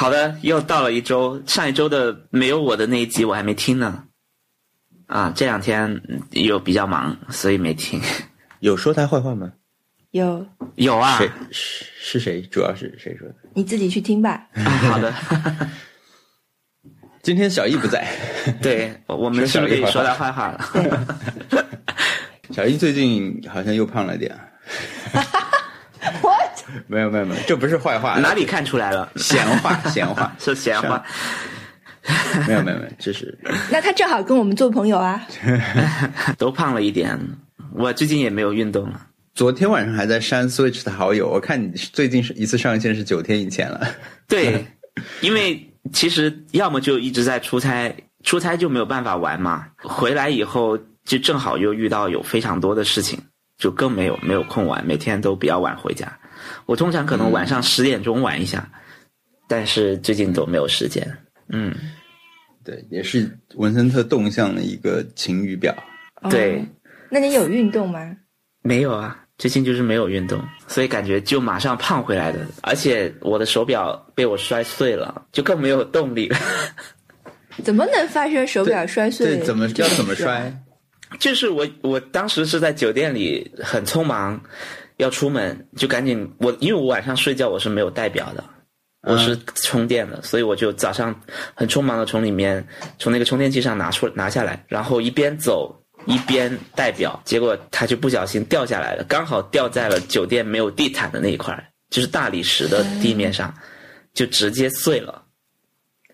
好的，又到了一周，上一周的没有我的那一集我还没听呢。啊，这两天又比较忙，所以没听。有说他坏话吗？有，有啊，谁是是谁？主要是谁说的？你自己去听吧。啊 好的，今天小易不在，对我们是不是可以说他坏话了？小易最近好像又胖了点。没有没有没有，这不是坏话，哪里看出来了？闲话闲话 是闲话。没有没有没有，就是那他正好跟我们做朋友啊。都胖了一点。我最近也没有运动了。昨天晚上还在删 Switch 的好友，我看你最近是一次上线是九天以前了。对，因为其实要么就一直在出差，出差就没有办法玩嘛。回来以后就正好又遇到有非常多的事情，就更没有没有空玩，每天都比较晚回家。我通常可能晚上十点钟玩一下，但是最近都没有时间。嗯，对，也是文森特动向的一个晴雨表。对哦，那你有运动吗？没有啊，最近就是没有运动，所以感觉就马上胖回来的。而且我的手表被我摔碎了，就更没有动力了。怎么能发生手表摔碎？对，怎么要怎么摔？就是我，我当时是在酒店里很匆忙，要出门，就赶紧我，因为我晚上睡觉我是没有带表的，我是充电的，所以我就早上很匆忙的从里面从那个充电器上拿出拿下来，然后一边走一边带表，结果它就不小心掉下来了，刚好掉在了酒店没有地毯的那一块，就是大理石的地面上，就直接碎了。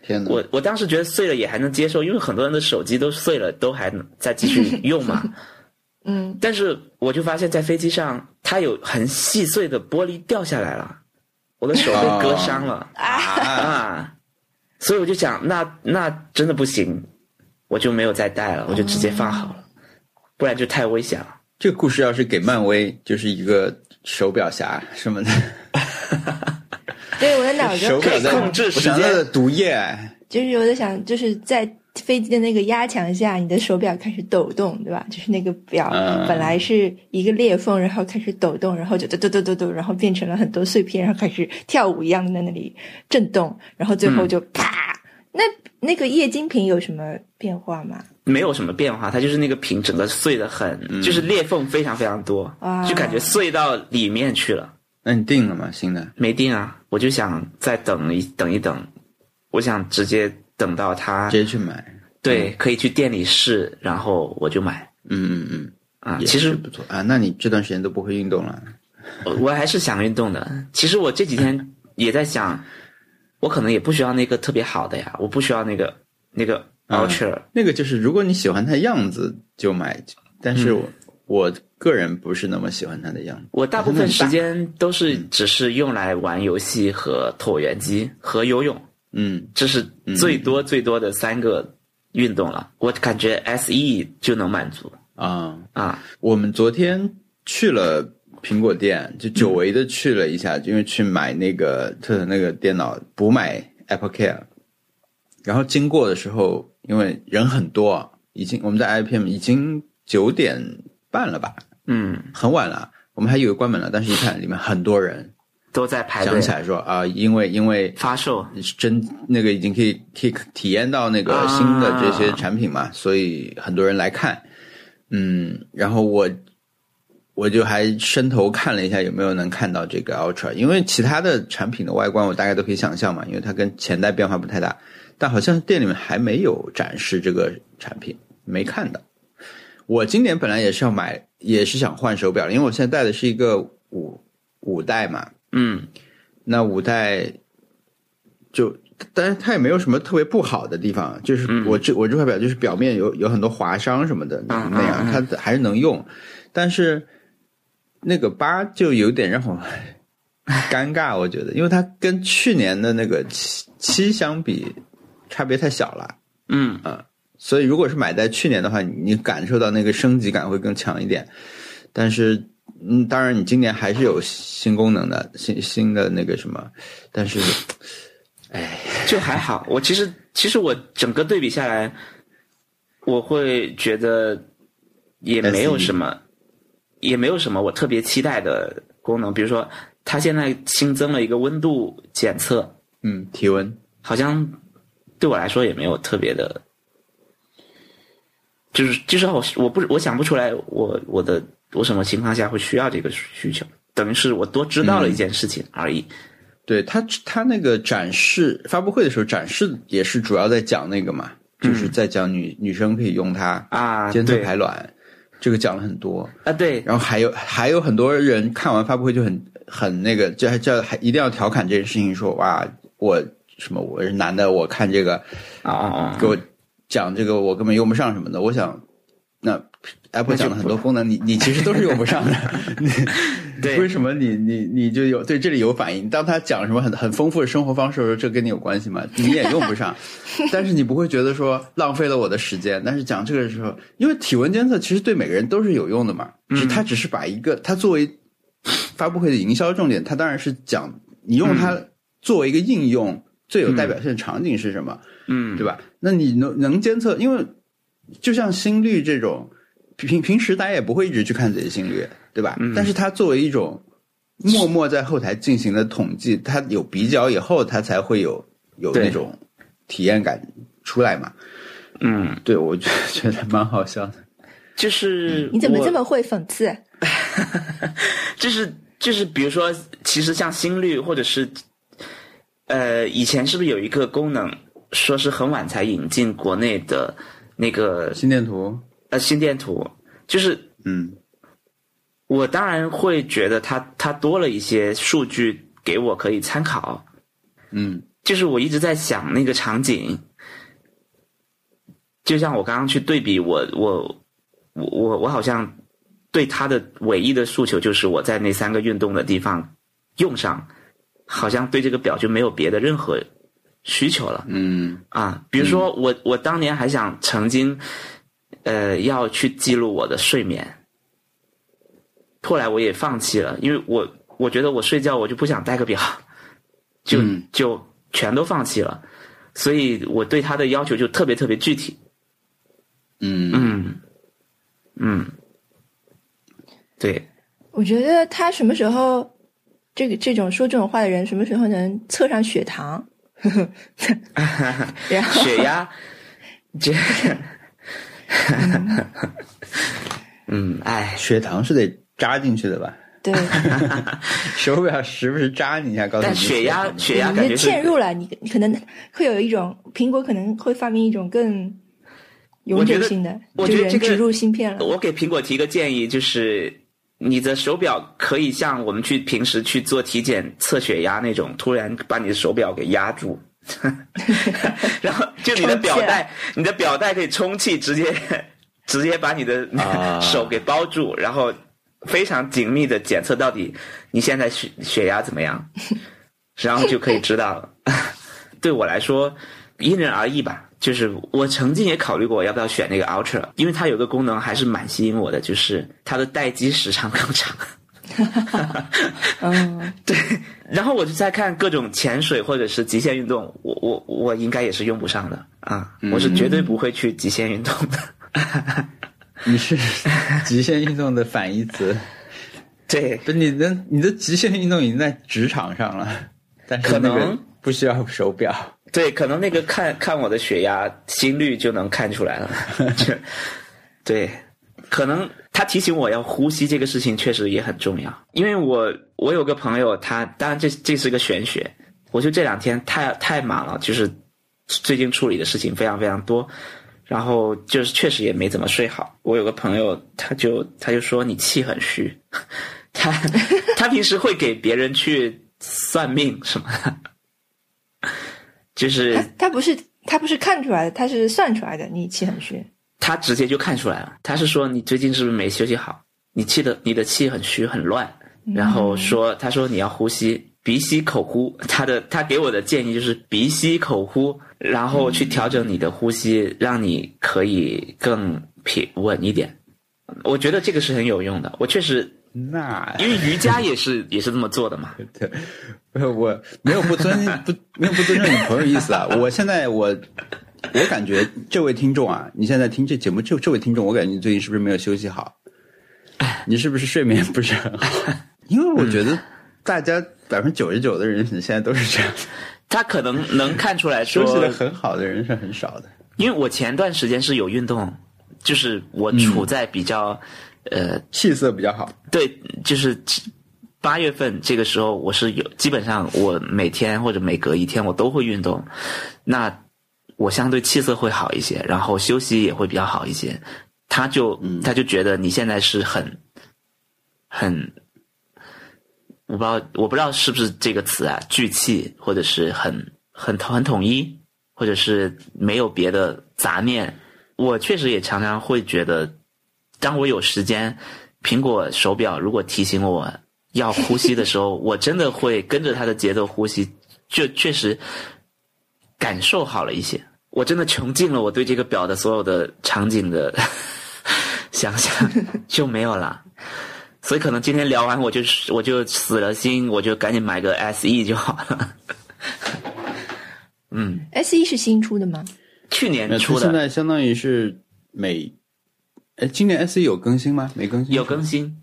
天哪！我我当时觉得碎了也还能接受，因为很多人的手机都碎了，都还能再继续用嘛。嗯，但是我就发现，在飞机上，它有很细碎的玻璃掉下来了，我的手被割伤了、啊，啊！所以我就想，那那真的不行，我就没有再带了，我就直接放好了，不然就太危险了。这个故事要是给漫威，就是一个手表侠什么的，对，我的脑子手表在控制时间。的毒液，就是我在想，就是在飞机的那个压强下，你的手表开始抖动，对吧？就是那个表嗯本来是一个裂缝，然后开始抖动，然后就抖抖抖抖抖，然后变成了很多碎片，然后开始跳舞一样的在那里震动，然后最后就啪。那那个液晶屏有什么变化吗？没有什么变化，它就是那个屏整个碎的很，就是裂缝非常非常多，啊就感觉碎到里面去了。那你定了吗？新的？没定啊，我就想再等一等一等，我想直接等到它直接去买。对可以去店里试，然后我就买嗯嗯嗯，啊。其实不错啊。那你这段时间都不会运动了？我我还是想运动的。其实我这几天 也在想，我可能也不需要那个特别好的呀，我不需要那个那个嗯 Ultra，、那个就是，如果你喜欢它样子就买，但是我、我个人不是那么喜欢它的样子。我大部分时间都是只是用来玩游戏和椭圆机和游泳，嗯，这是最多最多的三个运动了。我感觉 SE 就能满足。啊，啊。我们昨天去了苹果店，就久违的去了一下，因为去买那个特特那个电脑补买 Apple Care，然后经过的时候，因为人很多啊，已经我们在 IPM 已经九点半了吧，嗯，很晚了，我们还以为关门了，但是一看里面很多人，都在排队。想起来说啊、因为因为发售，真那个已经可以可以体验到那个新的这些产品嘛，所以很多人来看，嗯，然后我我就还伸头看了一下有没有能看到这个 Ultra，因为其他的产品的外观我大概都可以想象嘛，因为它跟前代变化不太大，但好像店里面还没有展示这个产品，没看到。我今年本来也是要买，也是想换手表，因为我现在戴的是一个五五代嘛，嗯那五代就，但是它也没有什么特别不好的地方，就是我这、我这块表就是表面有有很多划伤什么的那样，嗯它还是能用，但是那个八就有点让我 尴尬，我觉得，因为它跟去年的那个七七相比，差别太小了。嗯所以如果是买在去年的话，你你感受到那个升级感会更强一点。但是，嗯，当然你今年还是有新功能的，新新的那个什么，但是，哎，就还好。我其实其实我整个对比下来，我会觉得也没有什么，也没有什么我特别期待的功能。比如说，它现在新增了一个温度检测，嗯，体温，好像对我来说也没有特别的，就是就是我我不我想不出来我我的我什么情况下会需要这个需求，等于是我多知道了一件事情而已。对他他那个展示发布会的时候展示也是主要在讲那个嘛，就是在讲女女生可以用它啊，监测排卵，这个讲了很多。啊，对，然后还有还有很多人看完发布会就很很那个，就还叫还一定要调侃这件事情，说哇我什么我是男的，我看这个啊啊啊，给我讲这个我根本用不上什么的。我想那 Apple 讲了很多功能，你你其实都是用不上的。你对为什么你你你就有对这里有反应？当他讲什么很很丰富的生活方式的时候，这跟你有关系吗？你也用不上，但是你不会觉得说浪费了我的时间。但是讲这个的时候，因为体温监测其实对每个人都是有用的嘛，只是他只是把一个他作为发布会的营销重点，他当然是讲你用它作为一个应用最有代表性的场景是什么，嗯，对吧？那你能能监测，因为就像心率这种，平平时大家也不会一直去看自己的心率，对吧？嗯但是它作为一种默默在后台进行的统计，它有比较以后，它才会有有那种体验感出来嘛。嗯，对，我觉觉得蛮好笑的。就是 你怎么这么会讽刺？就是就是比如说，其实像心率或者是呃，以前是不是有一个功能，说是很晚才引进国内的那个心电图，呃心电图，就是嗯。我当然会觉得它它多了一些数据给我可以参考，嗯。就是我一直在想那个场景，就像我刚刚去对比我我我我我好像对他的唯一的诉求就是我在那三个运动的地方用上，好像对这个表就没有别的任何需求了嗯啊。比如说我我当年还想曾经呃要去记录我的睡眠，后来我也放弃了，因为我我觉得我睡觉我就不想戴个表，就、嗯就全都放弃了，所以我对他的要求就特别特别具体。嗯嗯嗯，对，我觉得他什么时候，这个这种说这种话的人，什么时候能测上血糖？然后血压，这，嗯，哎，血糖是得扎进去的吧？对，手表时不时扎你一下，告诉你但血压血压感觉嵌入了，你你可能会有一种苹果可能会发明一种更永久性的，就我觉得这个植入芯片了。我给苹果提个建议，就是你的手表可以像我们去平时去做体检测血压那种，突然把你的手表给压住 然后就你的表带，你的表带可以充气，直接直接把你的啊 手给包住，然后非常紧密的检测到底你现在血血压怎么样，然后就可以知道了。对我来说，因人而异吧。就是我曾经也考虑过要不要选那个 Ultra，因为它有个功能还是蛮吸引我的，就是它的待机时长更长。嗯，对然后我就在看各种潜水或者是极限运动，我我我应该也是用不上的啊，我是绝对不会去极限运动的。你是极限运动的反义词。对，不，你的你的极限运动已经在职场上了，但是可那个能不需要手表。对，可能那个看看我的血压、心率就能看出来了。就对，可能他提醒我要呼吸这个事情确实也很重要，因为我我有个朋友，他当然这这是个玄学，我就这两天太太忙了，就是最近处理的事情非常非常多，然后就是确实也没怎么睡好。我有个朋友，他就他就说你气很虚，他他平时会给别人去算命什么的。就是他他不是他不是看出来的，他是算出来的。你气很虚，他直接就看出来了，他是说你最近是不是没休息好？你气的你的气很虚很乱，然后说他说你要呼吸鼻吸口呼，他的他给我的建议就是鼻吸口呼，然后去调整你的呼吸，让你可以更平稳一点。我觉得这个是很有用的，我确实那因为瑜伽也是也是这么做的嘛。对，我没有不尊不没有不尊重你朋友意思啊。我现在我我感觉这位听众啊，你现在听这节目，这这位听众，我感觉你最近是不是没有休息好？你是不是睡眠不是很好？因为我觉得大家百分之九十九的人现在都是这样。他可能能看出来说休息的很好的人是很少的。因为我前段时间是有运动，就是我处在比较、呃气色比较好，对，就是八月份这个时候，我是有基本上我每天或者每隔一天我都会运动，那我相对气色会好一些，然后休息也会比较好一些。他就、他就觉得你现在是很很，我不知道我不知道是不是这个词啊，聚气或者是很很很统一，或者是没有别的杂念。我确实也常常会觉得，当我有时间，苹果手表如果提醒我要呼吸的时候，我真的会跟着它的节奏呼吸，就确实感受好了一些。我真的穷尽了我对这个表的所有的场景的 想象，就没有了。所以可能今天聊完，我就我就死了心，我就赶紧买个 SE 就好了。嗯，，SE 是新出的吗？去年出的现在相当于是每，哎，今年 S E 有更新吗？没更新，有更新，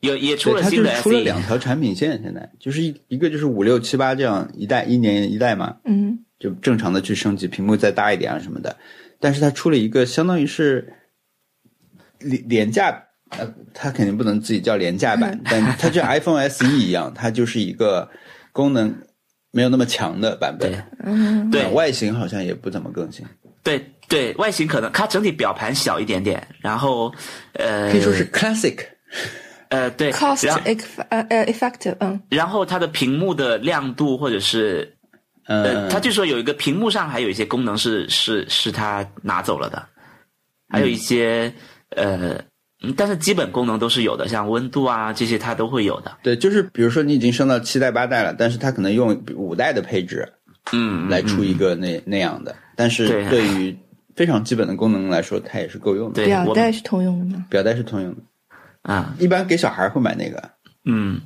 有也出对，它就是了新的 E 出了 SE，两条产品线，现在就是一一个就是五六七八这样一代一年一代嘛，嗯，就正常的去升级，屏幕再大一点啊什么的。但是它出了一个相当于是廉廉价，呃，它肯定不能自己叫廉价版，但它就像 iPhone SE 一样，它就是一个功能没有那么强的版本对。嗯，对呃外形好像也不怎么更新，对对，外形可能它整体表盘小一点点，然后呃，可以说是 classic。呃对，cost 然后 eff 呃呃 effective，嗯然后它的屏幕的亮度或者是呃，嗯，它据说有一个屏幕上还有一些功能是是是它拿走了的，还有一些、呃，嗯但是基本功能都是有的，像温度啊这些它都会有的。对，就是比如说你已经升到七代八代了，但是它可能用五代的配置嗯，来出一个那、那样的，但是对对于非常基本的功能来说，它也是够用的。表带是通用的吗？表带是通用的，啊，一般给小孩会买那个。嗯，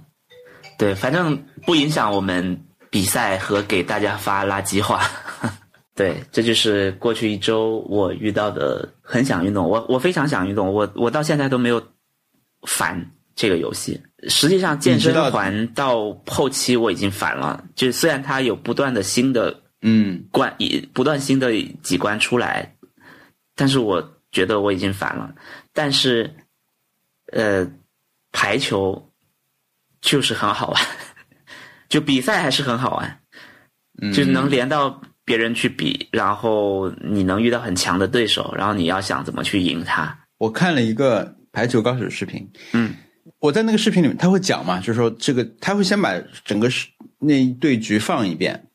对，反正不影响我们比赛和给大家发垃圾话。对，这就是过去一周我遇到的很想运动，我我非常想运动，我我到现在都没有烦这个游戏。实际上，健身环到后期我已经烦了，就虽然它有不断的新的嗯，关，一不断新的几关出来，但是我觉得我已经烦了。但是，呃，排球就是很好玩，就比赛还是很好玩，嗯就能连到别人去比，然后你能遇到很强的对手，然后你要想怎么去赢他。我看了一个排球高手视频，嗯，我在那个视频里面他会讲嘛，就是说这个他会先把整个是那一对局放一遍，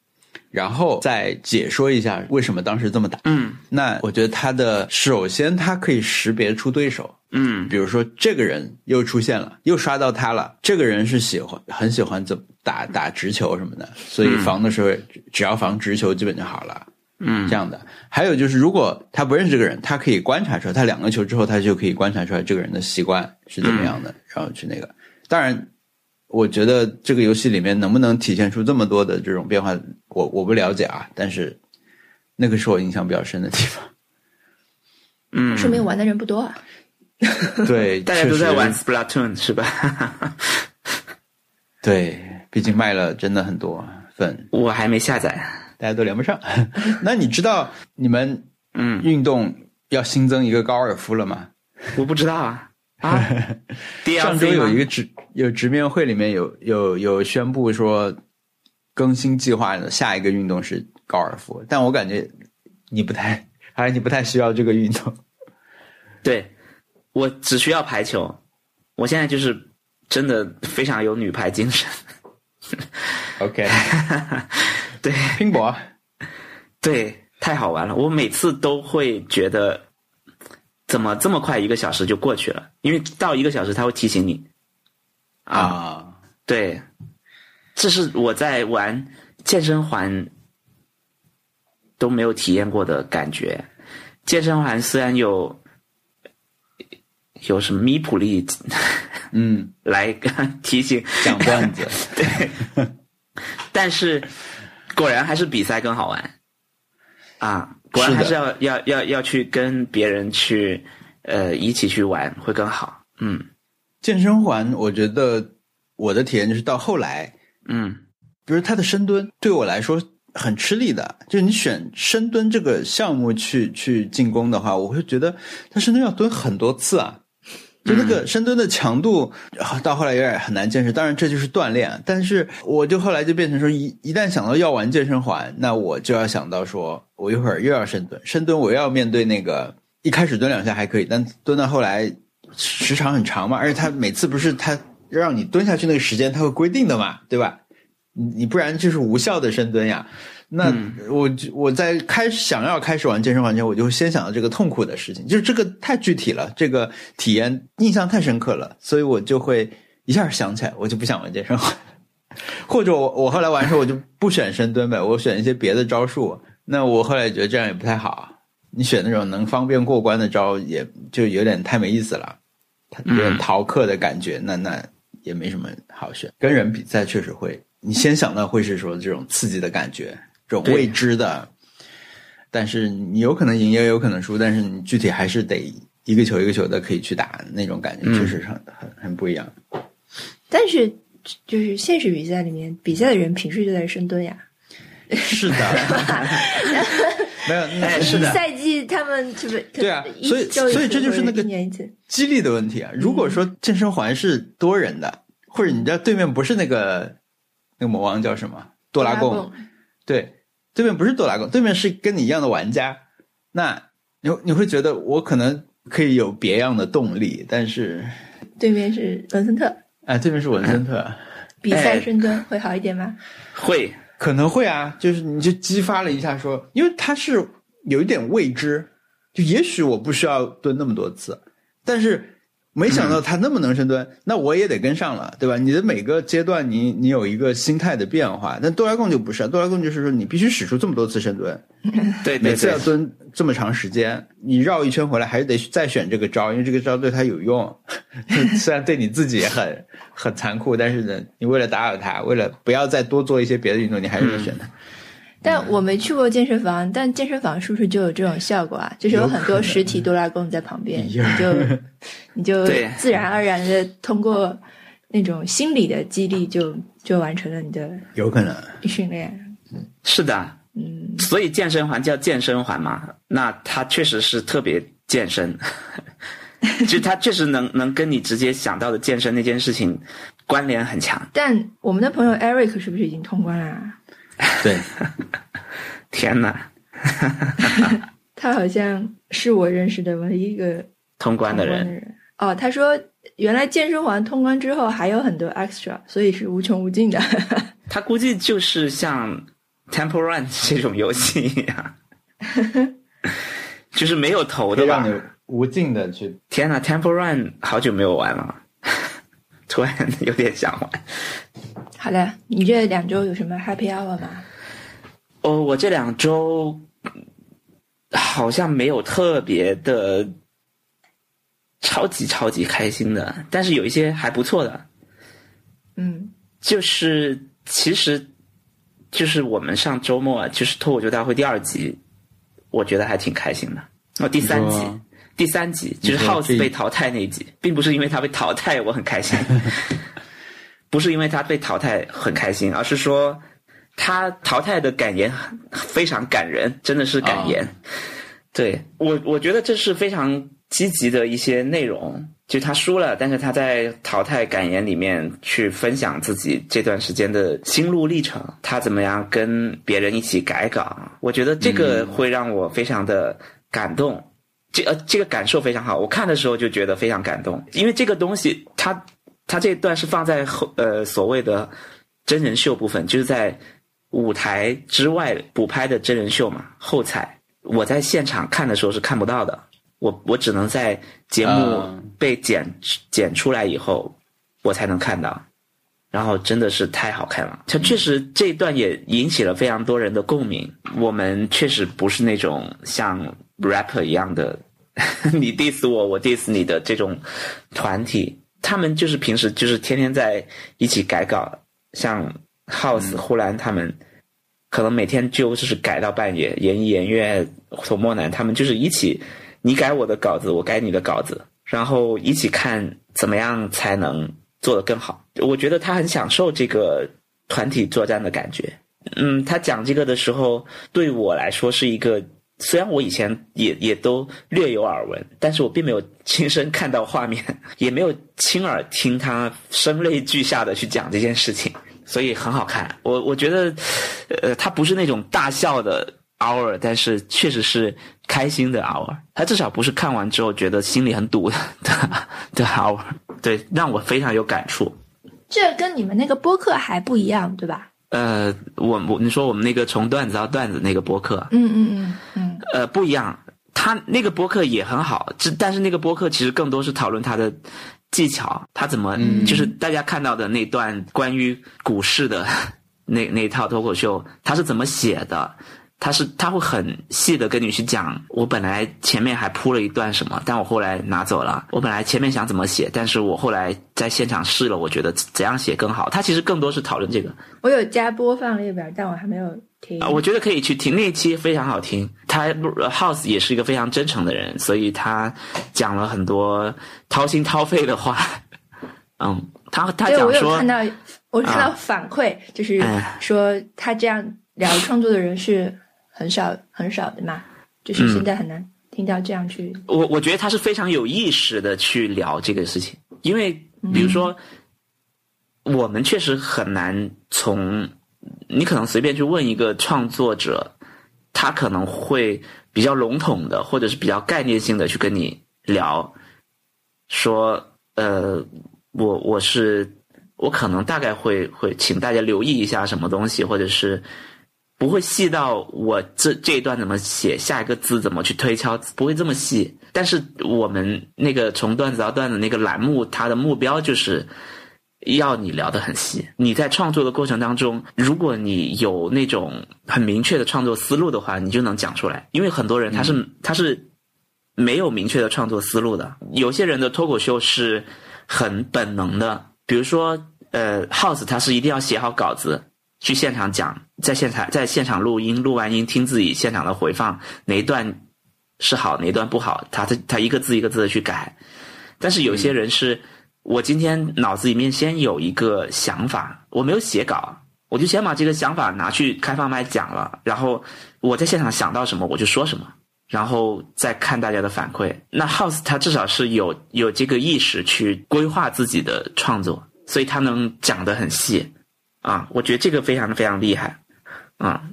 然后再解说一下为什么当时这么打。嗯那我觉得他的首先他可以识别出对手，嗯比如说这个人又出现了，又刷到他了，这个人是喜欢很喜欢怎么打打直球什么的，所以防的时候只只要防直球基本就好了。嗯这样的。还有就是，如果他不认识这个人，他可以观察出来，他两个球之后，他就可以观察出来这个人的习惯是怎么样的，然后去那个。当然，我觉得这个游戏里面能不能体现出这么多的这种变化，我我不了解啊。但是那个是我印象比较深的地方。嗯，说明玩的人不多啊。对，大家都在玩 Splatoon 是吧？对，毕竟卖了真的很多份，我还没下载。大家都连不上。那你知道你们嗯，运动要新增一个高尔夫了吗？我不知道啊啊 上周有一个直有直面会，里面有有有宣布说更新计划的下一个运动是高尔夫，但我感觉你不太，还是你不太需要这个运动。对，我只需要排球，我现在就是真的非常有女排精神。OK，对拼搏，对，太好玩了！我每次都会觉得，怎么这么快一个小时就过去了？因为到一个小时他会提醒你啊。啊，对，这是我在玩健身环都没有体验过的感觉。健身环虽然有有什么米普利嗯，来提醒，讲段子，对但是果然还是比赛更好玩啊！果然还是是要要要要去跟别人去呃一起去玩会更好。嗯健身环，我觉得我的体验就是到后来，嗯比如它的深蹲，对我来说很吃力的。就是你选深蹲这个项目去去进攻的话，我会觉得他深蹲要蹲很多次啊。就那个深蹲的强度，到后来有点很难坚持。当然这就是锻炼，但是我就后来就变成说，一一旦想到要玩健身环，那我就要想到说，我一会儿又要深蹲，深蹲我又要面对那个一开始蹲两下还可以，但蹲到后来时长很长嘛，而且他每次不是他让你蹲下去那个时间他会规定的嘛，对吧？你你不然就是无效的深蹲呀。那我我在开想要开始玩健身环前，我就会先想到这个痛苦的事情，就是这个太具体了，这个体验印象太深刻了，所以我就会一下想起来，我就不想玩健身环，或者我我后来玩的时候我就不选深蹲呗，我选一些别的招数。那我后来觉得这样也不太好，你选那种能方便过关的招，也就有点太没意思了，有点逃课的感觉，那那也没什么好选。跟人比赛确实会，你先想到会是说这种刺激的感觉。这种未知的，但是你有可能赢，也有可能输，但是你具体还是得一个球一个球的可以去打，那种感觉确实很很很不一样。但是就是现实比赛里面，比赛的人平时就在深蹲呀。是的，没有，那是的。赛季他们是不是？对啊，所以所以这就是那个激励的问题啊。如果说健身环是多人的，或者你知道对面不是那个那个魔王叫什么多拉贡，对。对面不是多拉贡，对面是跟你一样的玩家，那你你会觉得我可能可以有别样的动力，但是对面是文森特，哎，对面是文森特，比赛深蹲会好一点吗？会，可能会啊，就是你就激发了一下，说，因为他是有一点未知，就也许我不需要蹲那么多次，但是。没想到他那么能深蹲，那我也得跟上了，对吧？你的每个阶段，你你有一个心态的变化。但多拉贡就不是，多拉贡就是说你必须使出这么多次深蹲，对，每次要蹲这么长时间，你绕一圈回来还是得再选这个招，因为这个招对他有用。虽然对你自己也很很残酷，但是呢，你为了打扰他，为了不要再多做一些别的运动，你还是得选它。但我没去过健身房，但健身房是不是就有这种效果啊？就是有很多实体多拉贡在旁边，你就 你就自然而然的通过那种心理的激励，就就完成了你的有可能训练。是的，嗯，所以健身环叫健身环嘛，那它确实是特别健身，就它确实能能跟你直接想到的健身那件事情关联很强。但我们的朋友 Eric 是不是已经通关了？对，天哪！他好像是我认识的唯一一个通关的人。哦，他说原来健身环通关之后还有很多 extra，所以是无穷无尽的。他估计就是像 Temple Run 这种游戏一样，就是没有头的吧？无尽的去。天哪，Temple Run 好久没有玩了，突然有点想玩。好的，你这两周有什么 happy hour 吗？哦，我这两周好像没有特别的超级超级开心的，但是有一些还不错的。嗯，就是其实就是我们上周末就是脱口秀大会第二集，我觉得还挺开心的。哦，第三集，第三集就是 House 被淘汰那一集，并不是因为他被淘汰我很开心。不是因为他被淘汰很开心，而是说他淘汰的感言非常感人，真的是感言。对我，我觉得这是非常积极的一些内容。就他输了，但是他在淘汰感言里面去分享自己这段时间的心路历程，他怎么样跟别人一起改稿。我觉得这个会让我非常的感动，这呃这个感受非常好。我看的时候就觉得非常感动，因为这个东西它它这段是放在后呃所谓的真人秀部分，就是在舞台之外补拍的真人秀嘛。后采我在现场看的时候是看不到的，我我只能在节目被剪剪出来以后我才能看到。然后真的是太好看了，它确实这一段也引起了非常多人的共鸣。我们确实不是那种像 rapper 一样的，你 diss 我，我 diss 你的这种团体。他们就是平时就是天天在一起改稿，像 House 呼兰他们，可能每天就就是改到半夜。严一、严月、涂墨南他们就是一起，你改我的稿子，我改你的稿子，然后一起看怎么样才能做得更好。我觉得他很享受这个团体作战的感觉，嗯，他讲这个的时候，对我来说是一个，虽然我以前也也都略有耳闻，但是我并没有亲身看到画面，也没有亲耳听他声泪俱下的去讲这件事情，所以很好看。我我觉得，呃，他不是那种大笑的 hour，但是确实是开心的 hour。他至少不是看完之后觉得心里很堵的 的 hour，对，让我非常有感触。这跟你们那个播客还不一样，对吧？呃，我我你说我们那个从段子到段子那个播客，嗯嗯嗯嗯，呃，不一样。他那个播客也很好，这但是那个播客其实更多是讨论他的技巧，他怎么、就是大家看到的那段关于股市的 那那一套脱口秀，他是怎么写的。他是他会很细的跟你去讲，我本来前面还铺了一段什么，但我后来拿走了。我本来前面想怎么写，但是我后来在现场试了，我觉得怎样写更好。他其实更多是讨论这个我有加播放列表，但我还没有听。啊，我觉得可以去听那一期非常好听。他呃 House 也是一个非常真诚的人，所以他讲了很多掏心掏肺的话。嗯，他他对，我有讲说看到，我看到啊反馈，就是哎说他这样聊创作的人是很少很少的嘛，就是嗯现在很难听到这样去。我我觉得他是非常有意识的去聊这个事情，因为比如说，我们确实很难从你可能随便去问一个创作者，他可能会比较笼统的，或者是比较概念性的去跟你聊，说呃，我我是我可能大概会会请大家留意一下什么东西，或者是不会细到我这这一段怎么写，下一个字怎么去推敲，不会这么细。但是我们那个从段子到段子那个栏目，它的目标就是要你聊得很细。你在创作的过程当中，如果你有那种很明确的创作思路的话，你就能讲出来。因为很多人他是、他是没有明确的创作思路的。有些人的脱口秀是很本能的，比如说呃，House 他是一定要写好稿子。去现场讲，在现场在现场录音，录完音听自己现场的回放，哪一段是好，哪一段不好，他他他一个字一个字的去改。但是有些人是，我今天脑子里面先有一个想法，我没有写稿，我就先把这个想法拿去开放麦讲了，然后我在现场想到什么我就说什么，然后再看大家的反馈。那 House 他至少是有有这个意识去规划自己的创作，所以他能讲得很细啊，我觉得这个非常的非常厉害啊，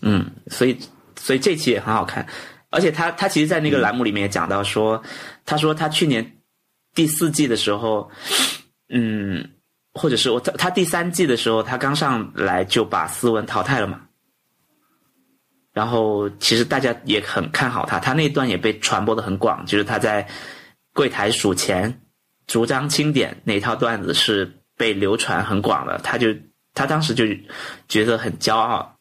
嗯，所以所以这期也很好看，而且他他其实，在那个栏目里面也讲到说，他说他去年第四季的时候，嗯，或者是我他他第三季的时候，他刚上来就把斯文淘汰了嘛。然后其实大家也很看好他，他那段也被传播的很广，就是他在柜台数钱、逐张清点那一套段子是被流传很广的，他就他当时就觉得很骄傲，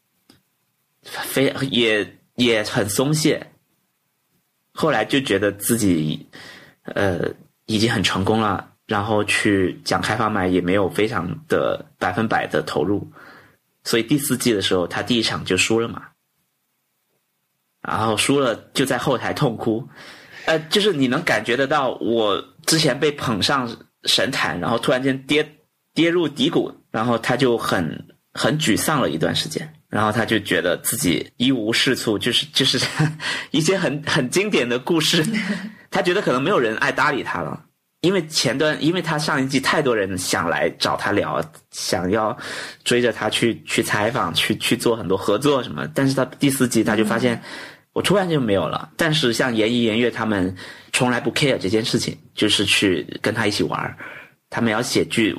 非也也很松懈，后来就觉得自己呃已经很成功了，然后去讲开放麦也没有非常的百分百的投入，所以第四季的时候他第一场就输了嘛，然后输了就在后台痛哭，呃，就是你能感觉得到我之前被捧上神坛，然后突然间跌跌入低谷，然后他就很很沮丧了一段时间，然后他就觉得自己一无是处，就是 就是一些很很经典的故事，他觉得可能没有人爱搭理他了。因为前段，因为他上一季太多人想来找他聊，想要追着他去去采访，去去做很多合作什么，但是他第四季他就发现，我突然就没有了。但是像严艺、严悦他们从来不 care 这件事情，就是去跟他一起玩他们要写剧，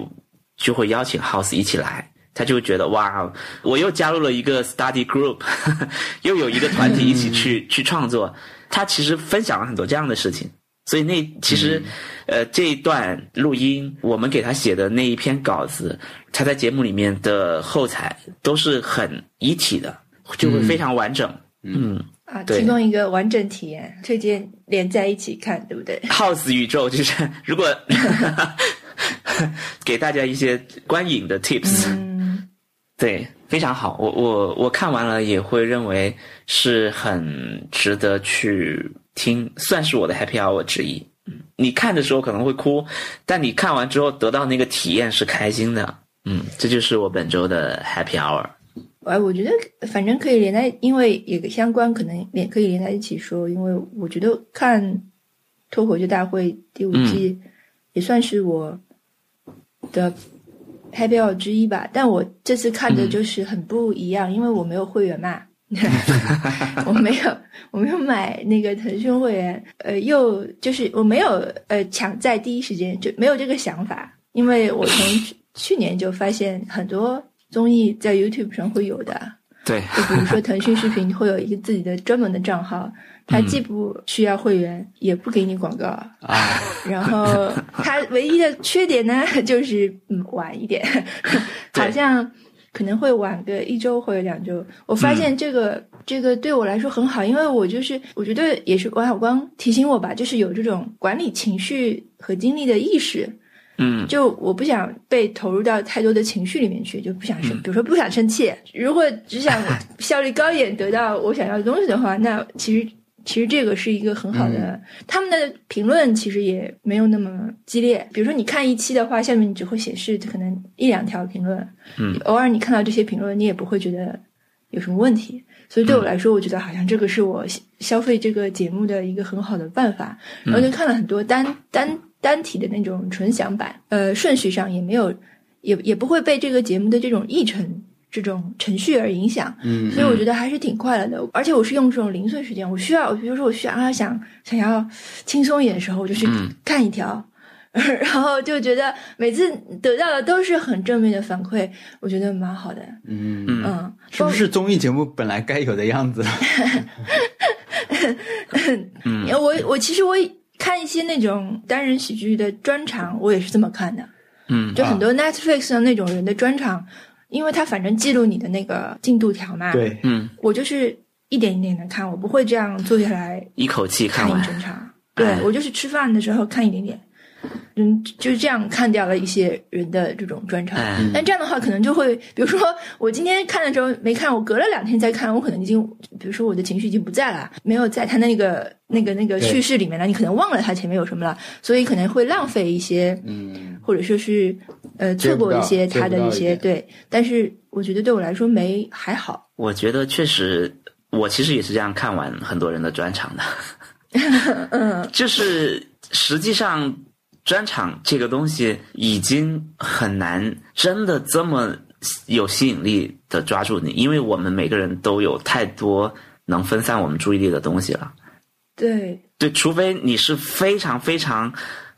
就会邀请 House 一起来，他就会觉得哇，我又加入了一个 study group，又有一个团体一起去、去创作。他其实分享了很多这样的事情，所以那其实、呃这一段录音，我们给他写的那一篇稿子，他在节目里面的后采都是很一体的，就会非常完整。嗯啊，对提供一个完整体验，推荐连在一起看，对不对？House 宇宙就是如果 给大家一些观影的 tips，、嗯，对，非常好。我我我看完了也会认为是很值得去听，算是我的 happy hour 之一。嗯你看的时候可能会哭，但你看完之后得到那个体验是开心的。嗯，这就是我本周的 Happy Hour。哎，我觉得反正可以连在，因为也相关，可能连可以连在一起说。因为我觉得看《脱口秀大会》第五季也算是我的 Happy Hour 之一吧。但我这次看的就是很不一样，因为我没有会员嘛，我没有我没有买那个腾讯会员，呃，又就是我没有呃抢在第一时间就没有这个想法，因为我从去年就发现很多。综艺在 YouTube 上会有的，对，就比如说腾讯视频会有一个自己的专门的账号，它既不需要会员，也不给你广告啊。然后它唯一的缺点呢，就是嗯晚一点，好像可能会晚个一周或者两周。我发现这个这个对我来说很好，因为我就是我觉得也是王小光提醒我吧，就是有这种管理情绪和精力的意识。嗯，就我不想被投入到太多的情绪里面去，就不想生，比如说不想生气。如果只想效率高一点，得到我想要的东西的话，那其实其实这个是一个很好的。他们的评论其实也没有那么激烈。比如说你看一期的话，下面你只会显示可能一两条评论，嗯，偶尔你看到这些评论，你也不会觉得有什么问题。所以对我来说，我觉得好像这个是我消费这个节目的一个很好的办法。然后就看了很多单单。单体的那种纯享版，呃，顺序上也没有，也也不会被这个节目的这种议程、这种程序而影响。嗯，所以我觉得还是挺快乐的。而且我是用这种零碎时间，我需要，比如说我需要啊，想想要轻松一点的时候，我就去看一条，然后就觉得每次得到的都是很正面的反馈，我觉得蛮好的。嗯嗯，是不是综艺节目本来该有的样子？嗯，我我其实我。看一些那种单人喜剧的专场，我也是这么看的。嗯，就很多 Netflix 上那种人的专场，因为他反正记录你的那个进度条嘛。对，嗯，我就是一点一点的看，我不会这样坐下来一口气看完一整场。对我就是吃饭的时候看一点点。嗯，就是这样看掉了一些人的这种专场，但这样的话可能就会，比如说我今天看的时候没看，我隔了两天再看，我可能已经，比如说我的情绪已经不在了，没有在他那个那个那个叙事里面了，你可能忘了他前面有什么了，所以可能会浪费一些，嗯，或者说是呃错过一些他的一些对，但是我觉得对我来说没还好。我觉得确实，我其实也是这样看完很多人的专场的，嗯，就是实际上。专场这个东西已经很难真的这么有吸引力的抓住你，因为我们每个人都有太多能分散我们注意力的东西了。对对，除非你是非常非常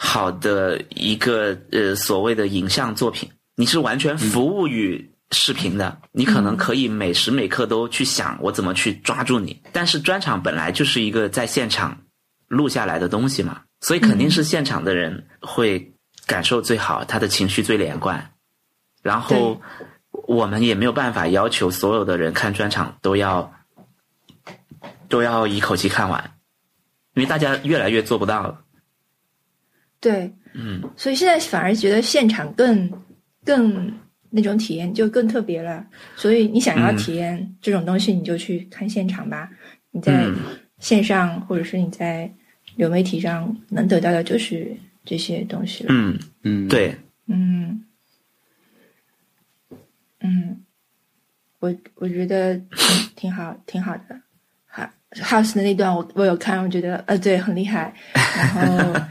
好的一个呃所谓的影像作品，你是完全服务于视频的，你可能可以每时每刻都去想我怎么去抓住你。但是专场本来就是一个在现场录下来的东西嘛。所以肯定是现场的人会感受最好，他的情绪最连贯。然后我们也没有办法要求所有的人看专场都要都要一口气看完，因为大家越来越做不到了。对，嗯，所以现在反而觉得现场更更那种体验就更特别了。所以你想要体验这种东西，你就去看现场吧。你在线上或者是你在。流媒体上能得到的就是这些东西了。嗯嗯，对，嗯嗯，我我觉得挺挺好，挺好的。好，House 的那段我我有看，我觉得呃对很厉害。然后嗯，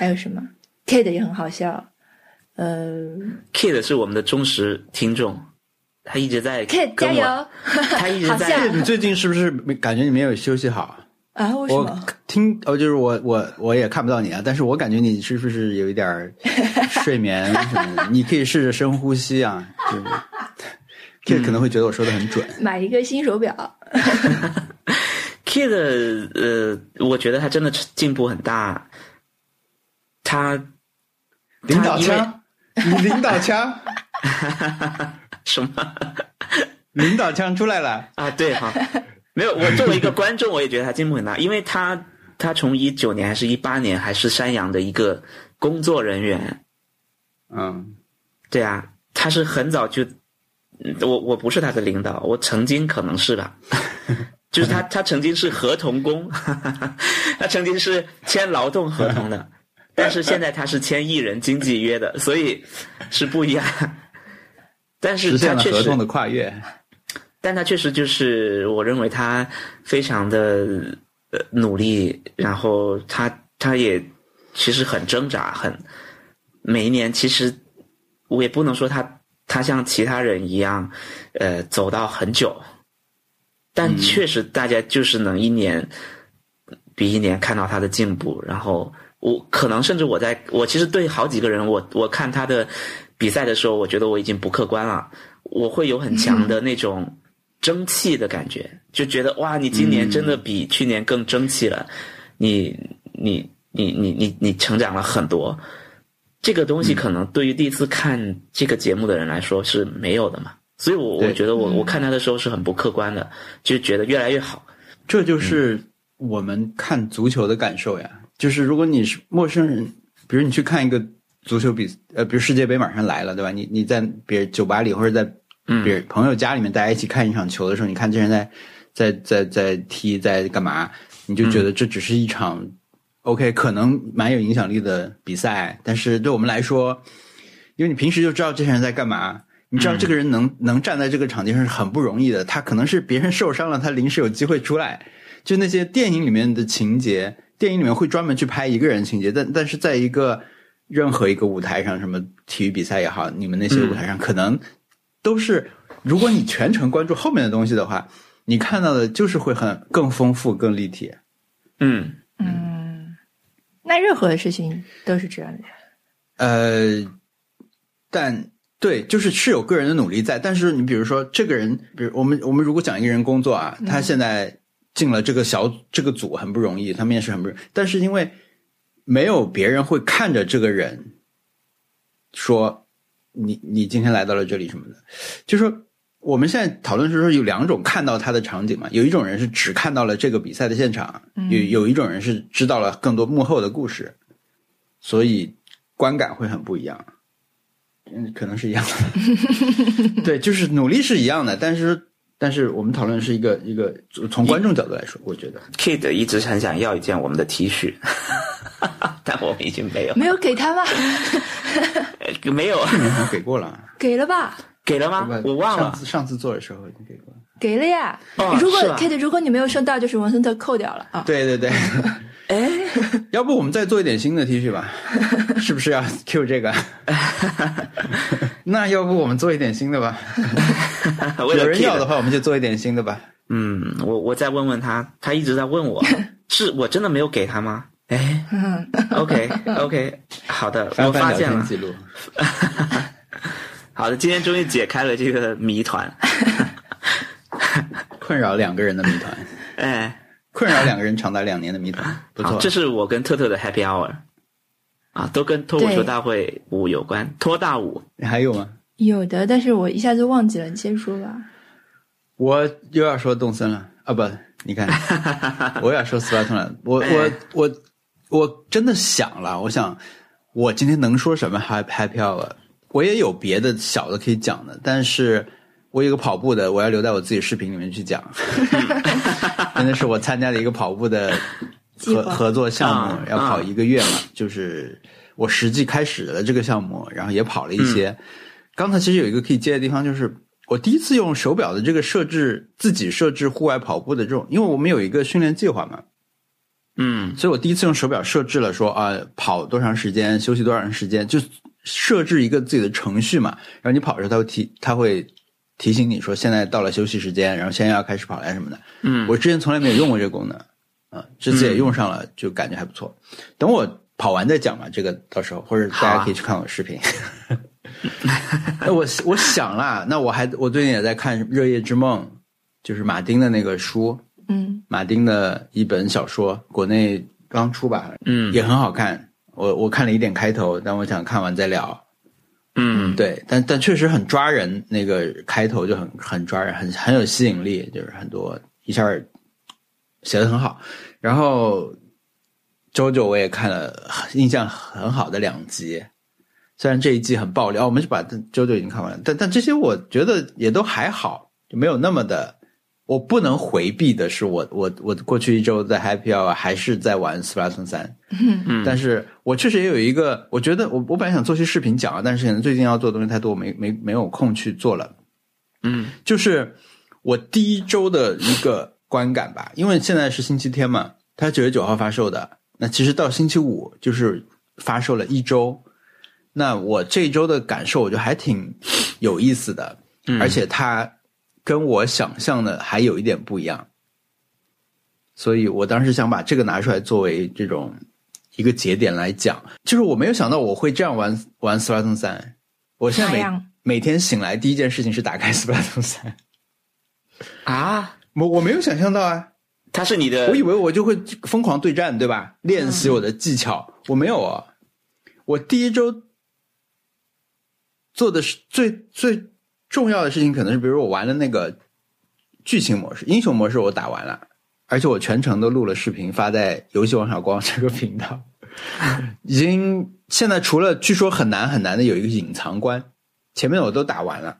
还有什么？Kid 也很好笑。呃，Kid 是我们的忠实听众，他一直在 Kid 加油，他一直在。你最近是不是感觉你没有休息好？啊，为什么？听哦，就是我我我也看不到你啊，但是我感觉你是不是有一点 睡眠什么的？你可以试着深呼吸啊，，Kid 可能会觉得我说的很准。买一个新手表。Kid，呃，我觉得他真的进步很大。他领导枪，领导枪，什么？领导枪出来了啊！对，好。没有，我作为一个观众，我也觉得他进步很大，因为他他从一九年还是一八年还是山羊的一个工作人员，嗯，对啊，他是很早就，我我不是他的领导，我曾经可能是吧，就是他他曾经是合同工，他曾经是签劳动合同的，但是现在他是签艺人经纪约的，所以是不一样。但是他确实了合同的跨越。但他确实就是，我认为他非常的呃努力，然后他他也其实很挣扎，很每一年其实我也不能说他他像其他人一样，呃，走到很久，但确实大家就是能一年比一年看到他的进步，然后我可能甚至我在我其实对好几个人，我我看他的比赛的时候，我觉得我已经不客观了，我会有很强的那种争气的感觉，就觉得哇，你今年真的比去年更争气了，你你你你你你成长了很多。这个东西可能对于第一次看这个节目的人来说是没有的嘛，所以我我觉得我我看他的时候是很不客观的，就觉得越来越好。这就是我们看足球的感受呀。就是如果你是陌生人，比如你去看一个足球比，呃，比如世界杯马上来了，对吧？你你在别人酒吧里或者在别人朋友家里面，大家一起看一场球的时候，你看这人在在在在踢，在干嘛，你就觉得这只是一场、OK，可能蛮有影响力的比赛，但是对我们来说，因为你平时就知道这些人在干嘛。你知道这个人能、能站在这个场地上是很不容易的，他可能是别人受伤了，他临时有机会出来，就那些电影里面的情节，电影里面会专门去拍一个人情节，但但是在一个任何一个舞台上，什么体育比赛也好，你们那些舞台上，可能都是，如果你全程关注后面的东西的话，你看到的就是会很更丰富、更立体。嗯，嗯，那任何的事情都是这样的。呃，但对，就是是有个人的努力在，但是你比如说这个人，比如我们我们如果讲一个人工作啊，他现在进了这个小这个组很不容易，他面试很不容易，但是因为没有别人会看着这个人说你你今天来到了这里什么的，就说我们现在讨论是说有两种看到他的场景嘛，有一种人是只看到了这个比赛的现场，有有一种人是知道了更多幕后的故事，所以观感会很不一样。嗯，可能是一样的。对，就是努力是一样的，但是但是我们讨论是一个一个从观众角度来说，我觉得 Kid 一直很想要一件我们的 T 恤，但我们已经没有，没有给他吗？呃 没有去年好像给过了，给了吧？给了吗？我忘了。上次上次做的时候已经给过了。给了呀。哦如果 Kid，如果你没有收到，就是文森特扣掉了啊。对对对，哎，要不我们再做一点新的 T 恤吧？是不是要 Q 这个？那要不我们做一点新的吧？有人要的话，我们就做一点新的吧。嗯，我我再问问他，他一直在问我，是我真的没有给他吗？哎，OK OK，好的，我发现了，记录，好的，今天终于解开了这个谜团。困扰两个人的谜团，哎，困扰两个人长达两年的谜团，不，错。这是我跟特特的 Happy Hour 啊，都跟脱口秀大会五有关，脱大舞。还有吗？有的，但是我一下子忘记了，你先说吧。我又要说动森了啊！不，你看，我又要说斯巴通了。我我我我真的想了，我想我今天能说什么 happy happy hour？我也有别的小的可以讲的，但是我有个跑步的，我要留在我自己视频里面去讲。真的是我参加了一个跑步的合合作项目啊，要跑一个月嘛，就是我实际开始了这个项目，然后也跑了一些。刚才其实有一个可以接的地方，就是我第一次用手表的这个设置，自己设置户外跑步的这种，因为我们有一个训练计划嘛，嗯所以我第一次用手表设置了说啊，跑多长时间，休息多长时间，就设置一个自己的程序嘛。然后你跑的时候，它会提，它会提醒你说现在到了休息时间，然后现在要开始跑来什么的。嗯，我之前从来没有用过这个功能，啊，这次也用上了，就感觉还不错。等我跑完再讲吧，这个到时候或者大家可以去看我视频。那 我我想啦，那我还我最近也在看《热夜之梦》，就是马丁的那个书，嗯，马丁的一本小说，国内刚出吧，嗯也很好看。我我看了一点开头，但我想看完再聊。嗯，对，但但确实很抓人，那个开头就很很抓人，很很有吸引力，就是很多一下写的很好。然后周九我也看了，印象很好的两集，虽然这一季很爆料，我们就把周九已经看完了，但但这些我觉得也都还好，就没有那么的我不能回避的是我，我我过去一周在 Happy Hour 还是在玩斯普拉通三，嗯。但是我确实也有一个，我觉得我我本来想做些视频讲啊，但是可能最近要做的东西太多，我没没没有空去做了。嗯。就是我第一周的一个观感吧，因为现在是星期天嘛，它九月九号发售的，那其实到星期五就是发售了一周，那我这一周的感受，我觉得还挺有意思的，嗯。而且它跟我想象的还有一点不一样，所以我当时想把这个拿出来作为这种一个节点来讲，就是我没有想到我会这样玩玩斯巴通三，我现在每每天醒来第一件事情是打开斯巴通三。啊，我我没有想象到啊，它是你的我以为我就会疯狂对战，对吧？练习我的技巧，我没有啊。我第一周做的是最最重要的事情，可能是比如我玩的那个剧情模式、英雄模式，我打完了，而且我全程都录了视频发在游戏王小光这个频道。已经现在除了据说很难很难的有一个隐藏关，前面的我都打完了，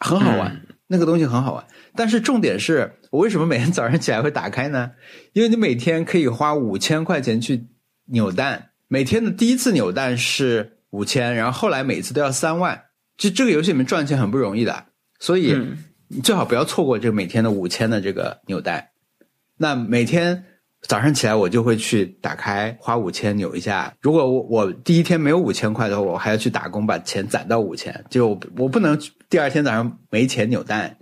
很好玩，那个东西很好玩。但是重点是我为什么每天早上起来会打开呢？因为你每天可以花五千块钱去扭蛋，每天的第一次扭蛋是五千，然后后来每次都要三万。就这个游戏里面赚钱很不容易的，所以嗯你最好不要错过这个每天的五千的这个扭蛋。那每天早上起来我就会去打开花五千扭一下。如果我我第一天没有五千块的话，我还要去打工把钱攒到五千。就我我不能第二天早上没钱扭蛋，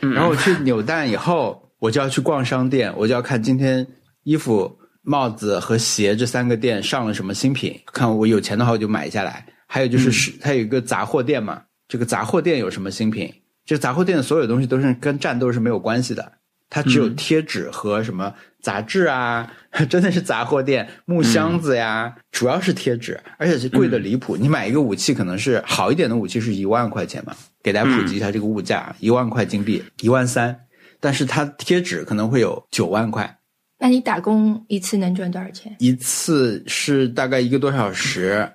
然后我去扭蛋以后，我就要去逛商店，我就要看今天衣服、帽子和鞋这三个店上了什么新品，看我有钱的话我就买下来。还有就是是它有一个杂货店嘛，这个杂货店有什么新品？这杂货店的所有东西都是跟战斗是没有关系的，它只有贴纸和什么杂志啊，真的是杂货店，木箱子呀，主要是贴纸，而且是贵的离谱。你买一个武器可能是好一点的武器是一万块钱嘛，给大家普及一下这个物价，一万块金币，一万三，但是它贴纸可能会有九万块，那你打工一次能赚多少钱？一次是大概一个多小时，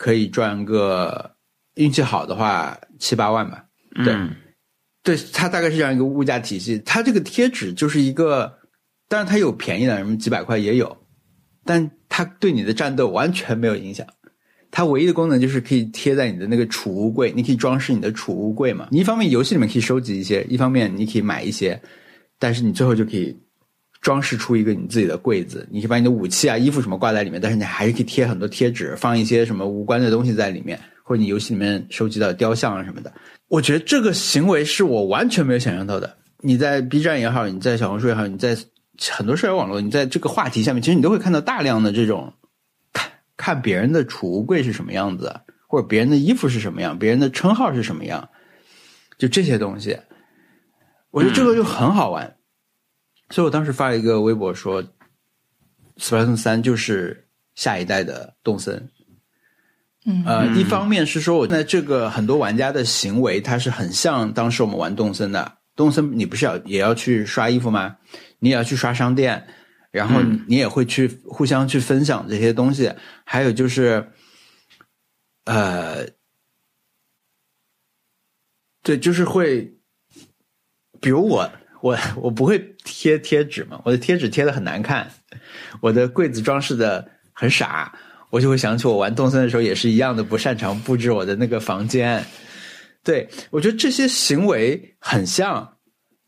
可以赚个运气好的话七八万吧。对嗯对，它大概是这样一个物价体系。它这个贴纸就是一个，当然它有便宜的，什么几百块也有，但它对你的战斗完全没有影响。它唯一的功能就是可以贴在你的那个储物柜，你可以装饰你的储物柜嘛。你一方面游戏里面可以收集一些，一方面你可以买一些，但是你最后就可以装饰出一个你自己的柜子。你可以把你的武器啊、衣服什么挂在里面，但是你还是可以贴很多贴纸，放一些什么无关的东西在里面，或者你游戏里面收集到雕像啊什么的。我觉得这个行为是我完全没有想象到的。你在 B 站也好，你在小红书也好，你在很多社交网络，你在这个话题下面，其实你都会看到大量的这种看看别人的储物柜是什么样子，或者别人的衣服是什么样，别人的称号是什么样，就这些东西，我觉得这个就很好玩。所以我当时发了一个微博说，《斯普拉顿三》就是下一代的动森。嗯呃，一方面是说，我在这个很多玩家的行为，它是很像当时我们玩动森的。动森你不是要也要去刷衣服吗？你也要去刷商店，然后你也会去互相去分享这些东西。还有就是，呃，对，就是会，比如我我 我不会贴贴纸嘛，我的贴纸贴的很难看，我的柜子装饰的很傻。我就会想起我玩动森的时候也是一样的，不擅长布置我的那个房间。对我觉得这些行为很像，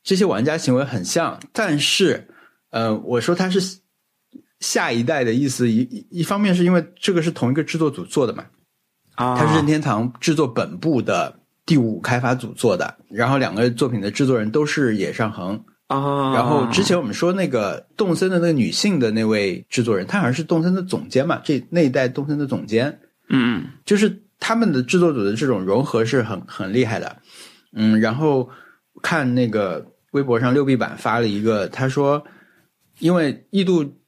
这些玩家行为很像，但是，呃，我说他是下一代的意思，一一一方面是因为这个是同一个制作组做的嘛，啊，它是任天堂制作本部的第五开发组做的，然后两个作品的制作人都是野上恒，啊，然后之前我们说那个动森的那个女性的那位制作人，她好像是动森的总监嘛，这那一代动森的总监，嗯就是他们的制作组的这种融合是很很厉害的。嗯，然后看那个微博上六 B 版发了一个，他说，因为异度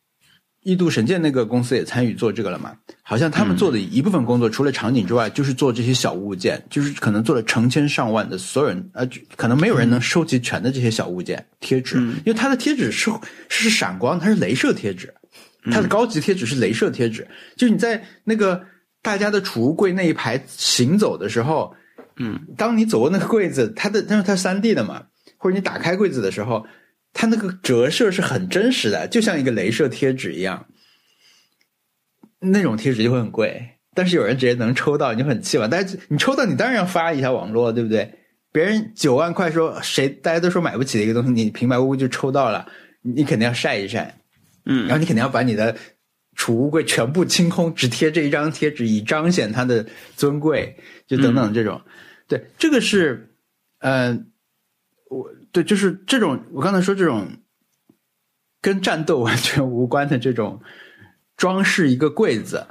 异度神剑那个公司也参与做这个了嘛，好像他们做的一部分工作，除了场景之外，就是做这些小物件，就是可能做了成千上万的，所有人呃，可能没有人能收集全的这些小物件贴纸，因为它的贴纸是是闪光，它是镭射贴纸，它的高级贴纸是镭射贴纸，就是你在那个大家的储物柜那一排行走的时候，嗯，当你走过那个柜子，它的但是它三 D 的嘛，或者你打开柜子的时候，它那个折射是很真实的，就像一个镭射贴纸一样。那种贴纸就会很贵，但是有人直接能抽到，你就很气嘛。但是你抽到，你当然要发一下网络，对不对？别人九万块说谁，大家都说买不起的一个东西，你平白无故就抽到了，你肯定要晒一晒，嗯，然后你肯定要把你的储物柜全部清空，只贴这一张贴纸，以彰显它的尊贵，就等等这种。对，这个是，呃，我对，就是这种我刚才说这种跟战斗完全无关的这种。装饰一个柜子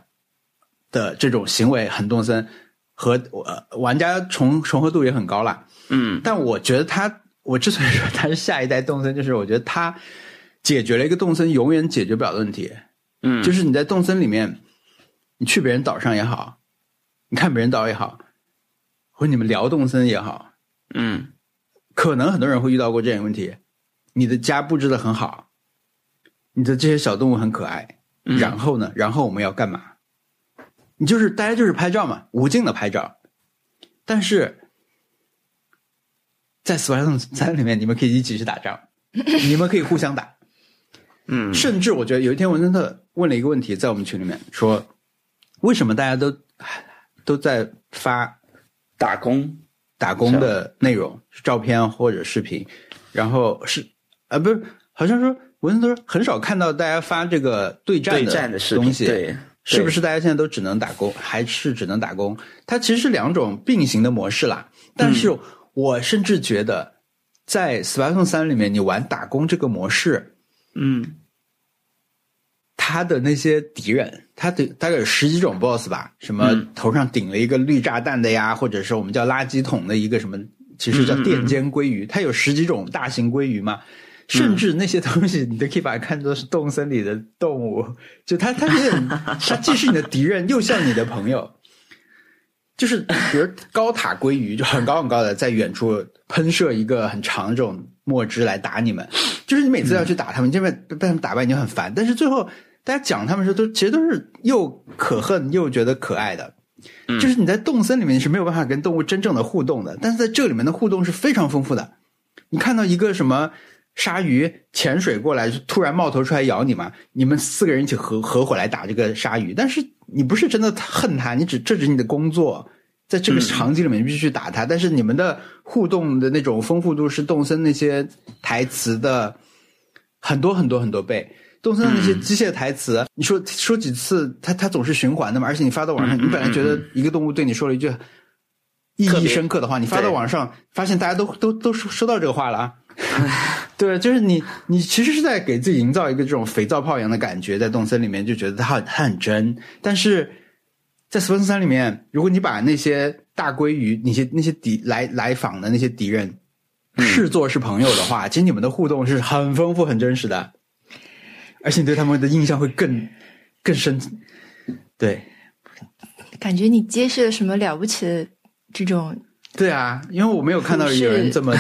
的这种行为很动森，和呃玩家重重合度也很高了。嗯，但我觉得他，我之所以说他是下一代动森，就是我觉得他解决了一个动森永远解决不了的问题。嗯，就是你在动森里面，你去别人岛上也好，你看别人岛也好，或者你们聊动森也好，嗯，可能很多人会遇到过这样的问题：你的家布置的很好，你的这些小动物很可爱。然后呢？然后我们要干嘛？你就是大家就是拍照嘛，无尽的拍照。但是在《死亡三》里面，你们可以一起去打仗，你们可以互相打。嗯，甚至我觉得有一天文森特问了一个问题，在我们群里面说：为什么大家都都在发打工打工的内容，照片或者视频？然后是啊，不是，好像说。文森特很少看到大家发这个对战的东西，对，是不是大家现在都只能打工，还是只能打工？它其实是两种并行的模式啦。但是我甚至觉得，在《死八送三》里面，你玩打工这个模式，嗯，他的那些敌人，他的大概有十几种 BOSS 吧，什么头上顶了一个绿炸弹的呀，或者是我们叫垃圾桶的一个什么，其实叫垫肩鲑鱼，它有十几种大型鲑鱼嘛。甚至那些东西，你都可以把它看作是动森里的动物。就它，它有点，它既是你的敌人，又像你的朋友。就是比如高塔鲑鱼，就很高很高的，在远处喷射一个很长的这种墨汁来打你们。就是你每次要去打他们，因为被他们打败你就很烦。但是最后大家讲他们时候，都其实都是又可恨又觉得可爱的。就是你在动森里面是没有办法跟动物真正的互动的，但是在这里面的互动是非常丰富的。你看到一个什么？鲨鱼潜水过来，就突然冒头出来咬你嘛？你们四个人一起合合伙来打这个鲨鱼，但是你不是真的恨它，你只这只是你的工作，在这个场景里面必须去打它。但是你们的互动的那种丰富度是动森那些台词的很多很多很多倍。动森的那些机械台词，你说说几次，它它总是循环的嘛？而且你发到网上，你本来觉得一个动物对你说了一句意义深刻的话，你发到网上，发现大家都都都收收到这个话了啊。对，就是你，你其实是在给自己营造一个这种肥皂泡一样的感觉，在动森里面就觉得它它很真，但是在死亡三里面，如果你把那些大鲑鱼、那些那些敌来来访的那些敌人视作是朋友的话，其实你们的互动是很丰富、很真实的，而且你对他们的印象会更更深。对，感觉你揭示了什么了不起的这种。对啊，因为我没有看到有人这么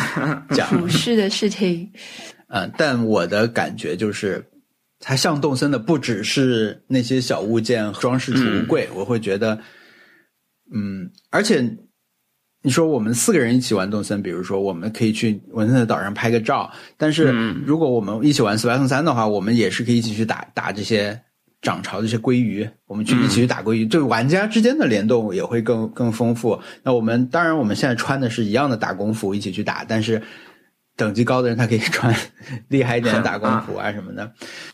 讲 普世的事情。嗯，但我的感觉就是，它像动森的不只是那些小物件装饰储物柜，我会觉得，嗯，而且你说我们四个人一起玩动森，比如说我们可以去文森特岛上拍个照，但是如果我们一起玩《死白送三》的话，我们也是可以一起去打打这些。涨潮这些鲑鱼，我们去一起去打鲑鱼，对玩家之间的联动也会更更丰富。那我们当然我们现在穿的是一样的打工服，一起去打，但是等级高的人他可以 穿厉害一点的打工服啊什么的。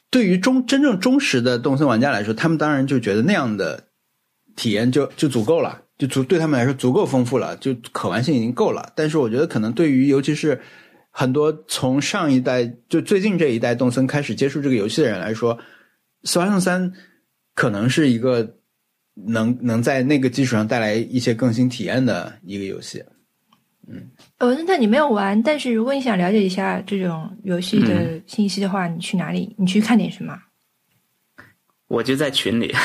对于忠真正忠实的动森玩家来说，他们当然就觉得那样的体验就就足够了，就足对他们来说足够丰富了，就可玩性已经够了。但是我觉得可能对于尤其是很多从上一代就最近这一代动森开始接触这个游戏的人来说。《死亡圣三》可能是一个能能在那个基础上带来一些更新体验的一个游戏。嗯，哦，那你没有玩，但是如果你想了解一下这种游戏的信息的话，你去哪里？你去看点什么？我就在群里，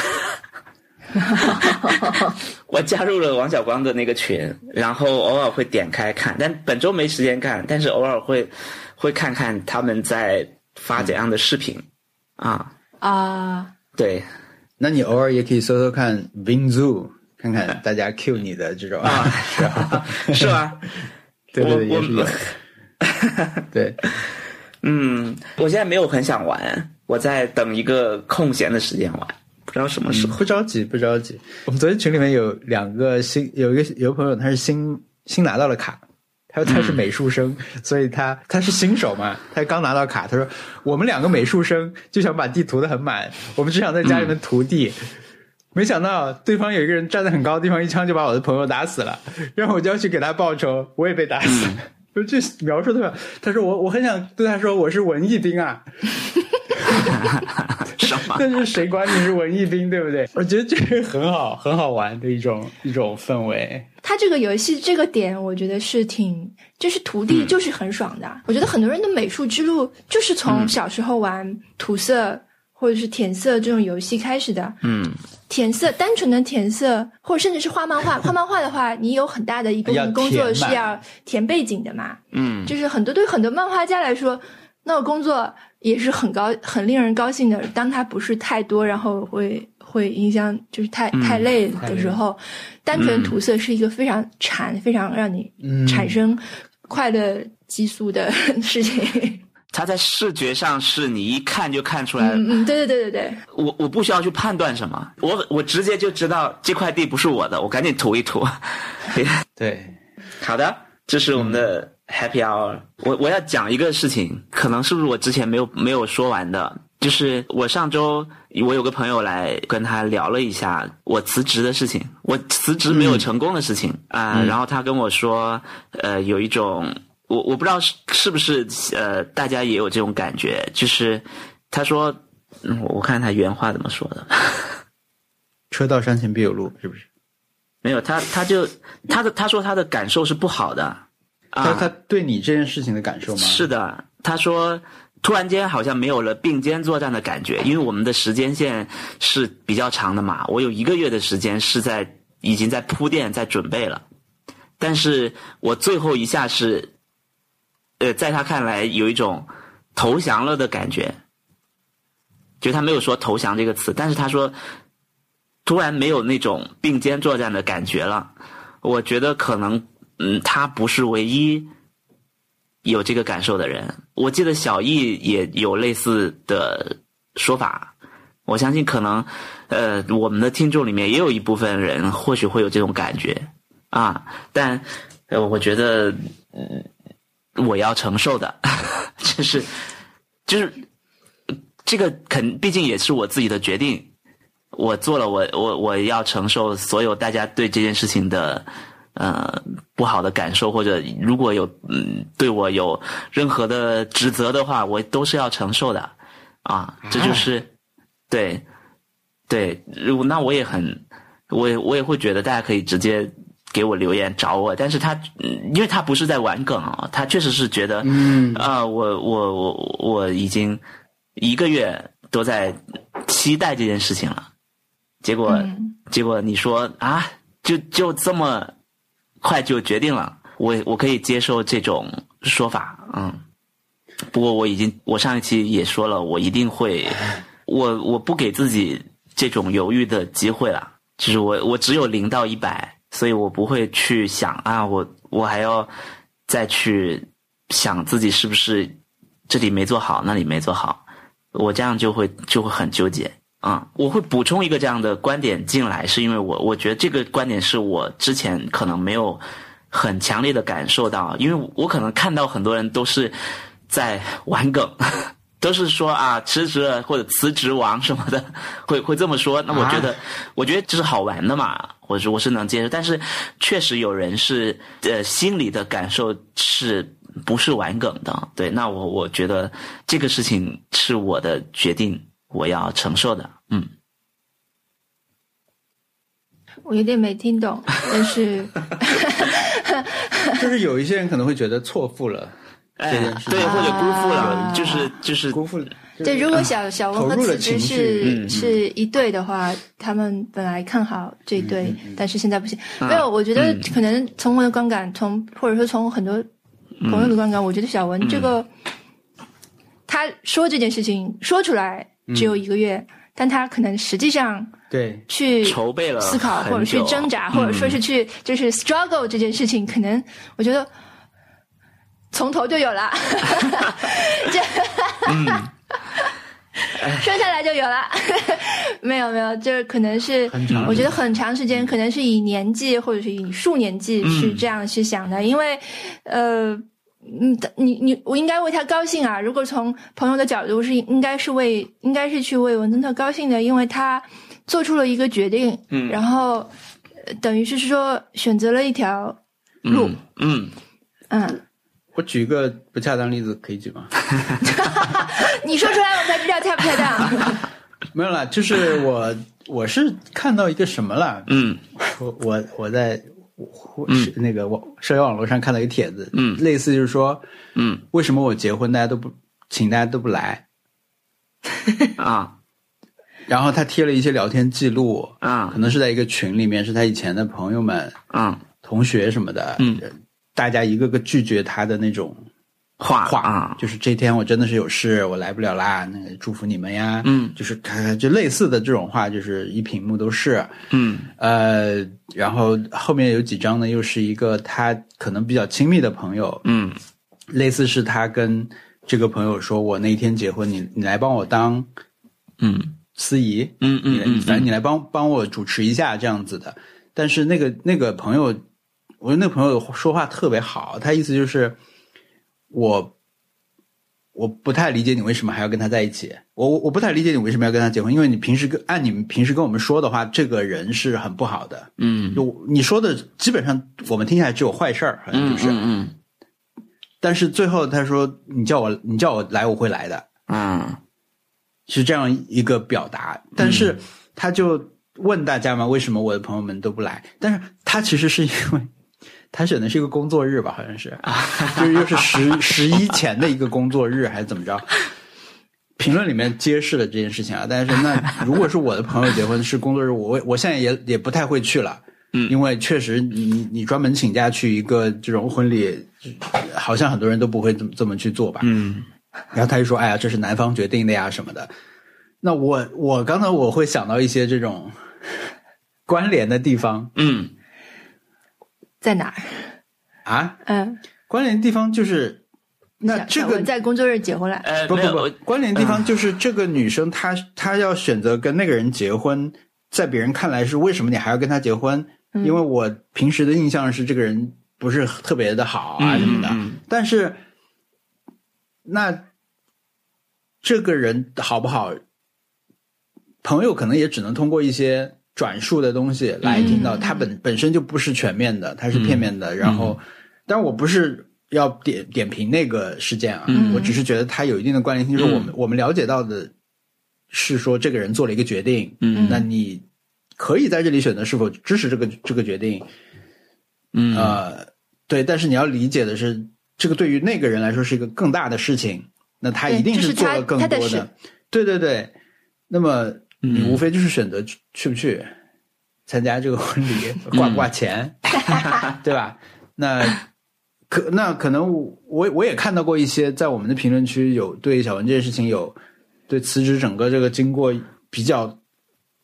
我加入了王小光的那个群，然后偶尔会点开看，但本周没时间看，但是偶尔会会看看他们在发怎样的视频。啊。啊，对，那你偶尔也可以搜搜看 Vinzu，看看 大家 Q 你的这种啊，是吧？对对，也是有。对，嗯，我现在没有很想玩，我在等一个空闲的时间玩，不知道什么时候。不着急，不着急。我们昨天群里面有两个新，有一个有个朋友他是新新拿到了卡，他说他是美术生，所以他他是新手嘛，他刚拿到卡，他说我们两个美术生就想把地涂的很满，我们只想在家里面涂地。没想到对方有一个人站在很高的地方，一枪就把我的朋友打死了，然后我就要去给他报仇，我也被打死了。就这描述特别好，他说我我很想对他说我是文艺兵啊，什么？但是谁管你是文艺兵，对不对？我觉得这是很好很好玩的一种一种氛围。它这个游戏这个点，我觉得是挺，就是徒弟就是很爽的。我觉得很多人的美术之路就是从小时候玩涂色或者是填色这种游戏开始的。嗯，填色，单纯的填色，或者甚至是画漫画。画漫画的话，你有很大的一部分工作是要填背景的嘛。嗯，就是很多对很多漫画家来说，那个工作也是很高、很令人高兴的。当它不是太多，然后会会影响，就是太嗯太累的时候，单纯涂色是一个非常馋、非常让你嗯产生快乐激素的事情。它在视觉上是你一看就看出来，嗯嗯，对对对对对，我我不需要去判断什么，我我直接就知道这块地不是我的，我赶紧涂一涂。对，好的，这是我们的 Happy Hour。我我要讲一个事情，可能是不是我之前没有没有说完的，就是我上周我有个朋友来跟他聊了一下我辞职的事情，我辞职没有成功的事情啊、然后他跟我说，呃，有一种我我不知道是是不是呃大家也有这种感觉，就是他说，嗯，我看他原话怎么说的。车到山前必有路，是不是？没有，他他就他的他说他的感受是不好的，啊，他他对你这件事情的感受吗？是的，他说突然间好像没有了并肩作战的感觉，因为我们的时间线是比较长的嘛，我有一个月的时间是在已经在铺垫在准备了，但是我最后一下是，呃，在他看来有一种投降了的感觉，就他没有说投降这个词，但是他说突然没有那种并肩作战的感觉了，我觉得可能嗯，他不是唯一。有这个感受的人，我记得小易也有类似的说法。我相信可能，呃，我们的听众里面也有一部分人或许会有这种感觉啊，但呃，我觉得，嗯，我要承受的，就是就是这个肯，毕竟也是我自己的决定，我做了我，我我要承受所有大家对这件事情的。呃，不好的感受，或者如果有嗯对我有任何的指责的话，我都是要承受的啊。这就是对对，如果那我也很，我也我也会觉得大家可以直接给我留言找我，但是他嗯因为他不是在玩梗啊，他确实是觉得嗯啊、我我我我已经一个月都在期待这件事情了，结果、嗯结果你说啊，就就这么快就决定了，我我可以接受这种说法，嗯。不过我已经，我上一期也说了，我一定会，我我不给自己这种犹豫的机会了。就是我我只有零到一百，所以我不会去想啊，我我还要再去想自己是不是这里没做好，那里没做好，我这样就会就会很纠结啊、我会补充一个这样的观点进来，是因为我我觉得这个观点是我之前可能没有很强烈的感受到，因为我可能看到很多人都是在玩梗。都是说啊，辞职了或者辞职王什么的，会会这么说。那我觉得，我觉得这是好玩的嘛，我是我是能接受。但是确实有人是呃心里的感受是不是玩梗的？对，那我我觉得这个事情是我的决定，我要承受的。嗯，我有点没听懂，但是 就是有一些人可能会觉得错付了对，或者辜负了，啊就是就是辜负了。对，如果小小文和投入了辞职是、是一对的话，他们本来看好这一对，嗯但是现在不行。没有，我觉得可能从我的观感，从或者说从很多朋友的观感，我觉得小文这个、他说这件事情说出来只有一个月，但他可能实际上对，去筹备了思考，或者去挣扎，嗯或者说是去就是 struggle 这件事情，可能我觉得从头就有了，这，生下来就有了，没有没有，就是可能是，我觉得很长时间，可能是以年纪或者是以数年纪是这样去想的，因为，呃，嗯，你你我应该为他高兴啊。如果从朋友的角度是应该是为应该是去为文森特高兴的，因为他做出了一个决定，嗯。然后呃等于是说选择了一条路，嗯嗯，我举一个不恰当例子，可以举吗？你说出来我才知道恰不恰当。没有啦，就是我我是看到一个什么了，嗯。我我我在我是那个网社交网络上看到一个帖子，嗯。类似就是说，嗯。为什么我结婚大家都不请大家都不来？啊。然后他贴了一些聊天记录，啊。可能是在一个群里面，是他以前的朋友们、啊。同学什么的，嗯，大家一个个拒绝他的那种话话，啊。就是这天我真的是有事，我来不了啦，那个祝福你们呀，嗯。就是看就类似的这种话，就是一屏幕都是，嗯。呃，然后后面有几张呢，又是一个他可能比较亲密的朋友，嗯。类似是他跟这个朋友说，我那一天结婚，你你来帮我当嗯。司仪，嗯嗯，反正你来帮帮我主持一下这样子的。但是那个那个朋友，我觉得那个朋友说话特别好，他意思就是我我不太理解你为什么还要跟他在一起，我我我不太理解你为什么要跟他结婚，因为你平时跟按你们平时跟我们说的话，这个人是很不好的。嗯就你说的基本上我们听下来只有坏事儿，好像嗯就是。嗯但是最后他说你叫我你叫我来我会来的，嗯是这样一个表达，但是他就问大家嘛，为什么我的朋友们都不来？但是他其实是因为他选的是一个工作日吧，好像是，就是又是十十一前的一个工作日，还是怎么着？评论里面揭示了这件事情啊，但是那如果是我的朋友结婚是工作日，我我现在也也不太会去了，嗯因为确实你你你专门请假去一个这种婚礼，好像很多人都不会这么这么去做吧，嗯然后他就说：“哎呀，这是男方决定的呀，什么的。”那我我刚才我会想到一些这种 关联的地方嗯在哪儿？啊，嗯，关联的地方就是那这个在工作日结婚了，呃不不不，关联的地方就是这个女生她她要选择跟那个人结婚，在别人看来是为什么你还要跟他结婚？嗯。因为我平时的印象是这个人不是特别的好啊什么的，嗯。但是那这个人好不好，朋友可能也只能通过一些转述的东西来听到，嗯。他本本身就不是全面的，它是片面的。然后，当然我不是要点点评那个事件啊，嗯。我只是觉得它有一定的关联性，就是我们、我们了解到的是说这个人做了一个决定，嗯。那你可以在这里选择是否支持这个这个决定，嗯。呃，对，但是你要理解的是，这个对于那个人来说是一个更大的事情，那他一定是做了更多的，对对对。那么你嗯无非就是选择去去不去参加这个婚礼，挂不挂钱，对吧？那可那可能我我也看到过一些在我们的评论区有对小文这件事情有对辞职整个这个经过比较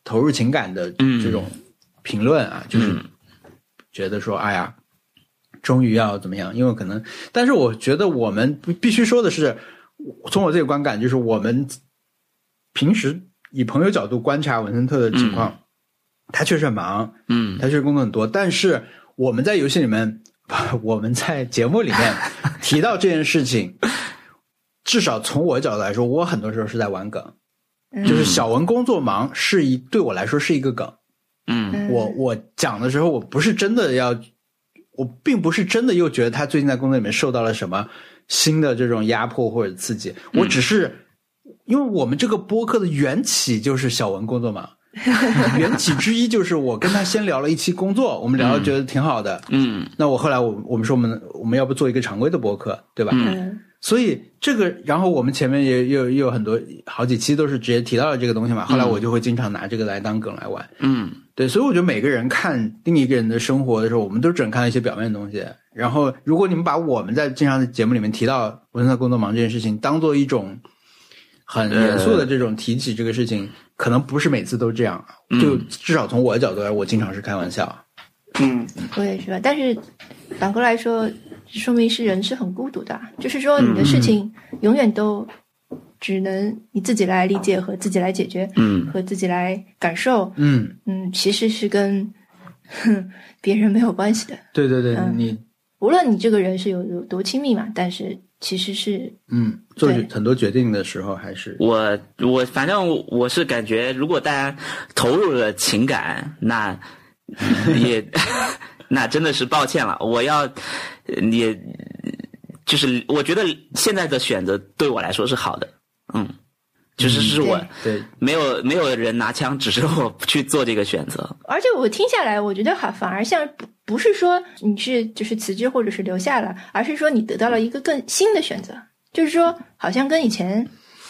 投入情感的嗯这种评论啊，就是嗯觉得说，哎呀，终于要怎么样？因为可能，但是我觉得我们必必须说的是，从我这个观感，就是我们平时以朋友角度观察文森特的情况，他确实很忙，嗯。他确实工作很多，但是我们在游戏里面，我们在节目里面 提到这件事情，至少从我的角度来说，我很多时候是在玩梗，嗯。就是小文工作忙是一对我来说是一个梗。嗯。嗯。我我讲的时候，我不是真的要，我并不是真的又觉得他最近在工作里面受到了什么新的这种压迫或者刺激，我只是因为我们这个播客的缘起就是小文工作忙，缘起之一就是我跟他先聊了一期工作，我们聊的觉得挺好的，嗯那我后来我我们说我们我们要不做一个常规的播客，对吧？嗯所以这个，然后我们前面也又又有很多好几期都是直接提到了这个东西嘛。后来我就会经常拿这个来当梗来玩。嗯对，所以我觉得每个人看另一个人的生活的时候，我们都只能看到一些表面的东西。然后，如果你们把我们在经常的节目里面提到文森特工作忙这件事情当做一种很严肃的这种提起这个事情，可能不是每次都这样。就至少从我的角度来，我经常是开玩笑。嗯我也是吧。但是反过来说，说明是人是很孤独的啊，就是说你的事情永远都只能你自己来理解和自己来解决，嗯和自己来感受，嗯，嗯，其实是跟哼别人没有关系的。对对对，嗯你无论你这个人是有有多亲密嘛，但是其实是嗯做对很多决定的时候还是我我反正我是感觉，如果大家投入了情感，那也 那真的是抱歉了。我要也就是我觉得现在的选择对我来说是好的，嗯，就是是我对。没有没有人拿枪指着我去做这个选择，而且我听下来，我觉得好，反而像不不是说你是就是辞职或者是留下了，而是说你得到了一个更新的选择，就是说好像跟以前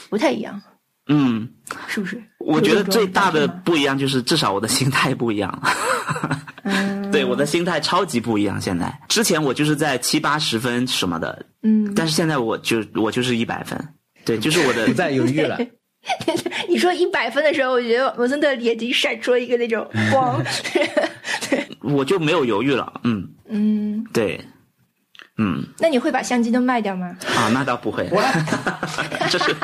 不太一样，嗯，是不是？我觉得最大的不一样就是至少我的心态不一样。了。嗯，对我的心态超级不一样。现在。之前我就是在七八十分什么的，嗯，但是现在我就我就是一百分。对，就是我的不再犹豫了。你说一百分的时候，我觉得我真的眼睛闪出了一个那种光，我就没有犹豫了。嗯，嗯，对，嗯那你会把相机都卖掉吗？啊，那倒不会。这是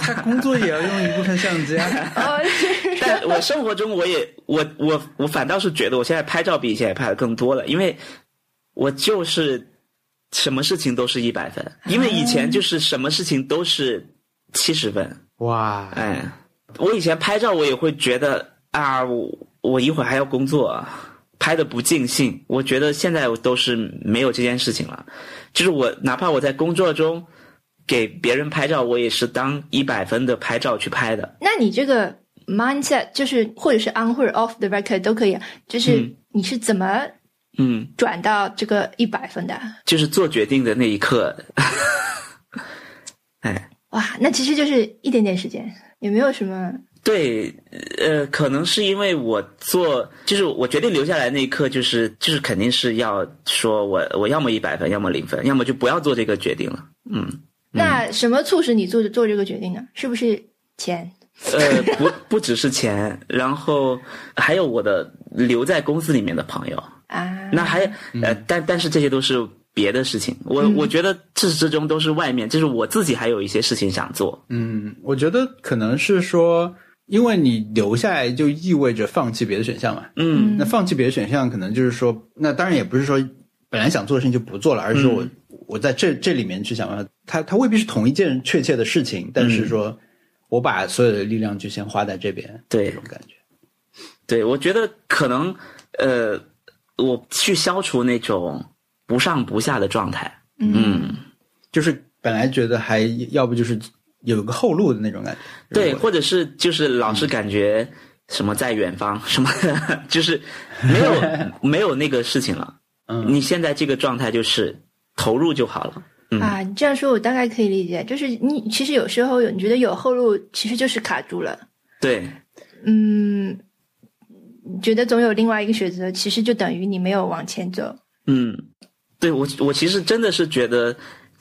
他工作也要用一部分相机啊。哦，但我生活中我也我我我反倒是觉得我现在拍照比以前拍的更多了，因为我就是什么事情都是一百分，因为以前就是什么事情都是七十分。哇，哎，我以前拍照我也会觉得啊，我我一会儿还要工作，拍的不尽兴。我觉得现在我都是没有这件事情了，就是我哪怕我在工作中给别人拍照，我也是当一百分的拍照去拍的。那你这个 mindset 就是或者是 on 或者 off the record 都可以啊，就是嗯你是怎么嗯，转到这个一百分的？就是做决定的那一刻，哎。哇，那其实就是一点点时间，也没有什么。对，呃，可能是因为我做，就是我决定留下来那一刻，就是就是肯定是要说我我要么一百分，要么零分，要么就不要做这个决定了。嗯，那什么促使你做做这个决定呢？是不是钱？呃，不不只是钱，然后还有我的留在公司里面的朋友，啊？那还呃，但但是这些都是别的事情。我、嗯我觉得至始至终都是外面，就是我自己还有一些事情想做。嗯，我觉得可能是说，因为你留下来就意味着放弃别的选项嘛。嗯那放弃别的选项，可能就是说，那当然也不是说本来想做的事情就不做了，而是说我、我在这这里面去想办法，它它未必是同一件确切的事情，但是说我把所有的力量就先花在这边，对这种感觉。对，我觉得可能呃，我去消除那种不上不下的状态。嗯，就是本来觉得还要不就是有个后路的那种感觉。对，或者是就是老是感觉什么在远方，什么的就是没有 没有那个事情了。嗯你现在这个状态就是投入就好了。嗯啊，你这样说，我大概可以理解。就是你其实有时候有你觉得有后路，其实就是卡住了。对，嗯，觉得总有另外一个选择，其实就等于你没有往前走。嗯，对我我其实真的是觉得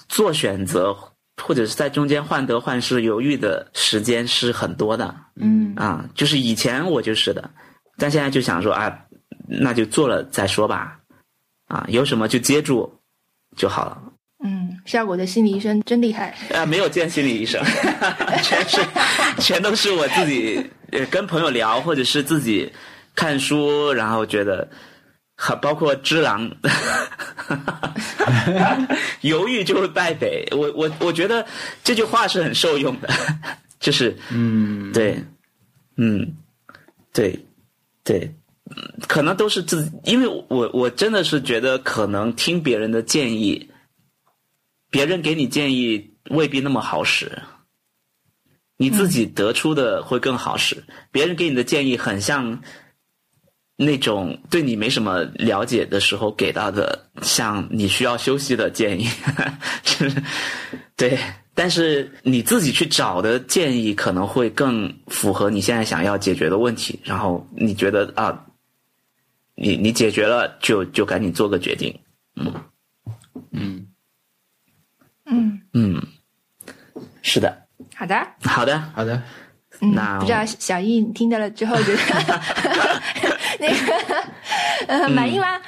做选择或者是在中间患得患失、犹豫的时间是很多的。嗯啊，就是以前我就是的，但现在就想说啊，那就做了再说吧，啊，有什么就接住就好了。嗯，效果的心理医生真厉害。啊，没有见心理医生，全是全都是我自己呃跟朋友聊，或者是自己看书，然后觉得，还包括《只狼》，犹豫就是败北。我我我觉得这句话是很受用的，就是嗯，对，嗯，对，对，嗯可能都是自己，因为我我真的是觉得，可能听别人的建议，别人给你建议未必那么好使，你自己得出的会更好使。别人给你的建议很像那种对你没什么了解的时候给到的，像你需要休息的建议，就 是对。但是你自己去找的建议可能会更符合你现在想要解决的问题，然后你觉得啊，你你解决了就就赶紧做个决定，嗯。嗯，嗯，嗯，是的，好的。好的，好的，嗯那，不知道小易你听到了之后觉得 那个，呃，满意吗？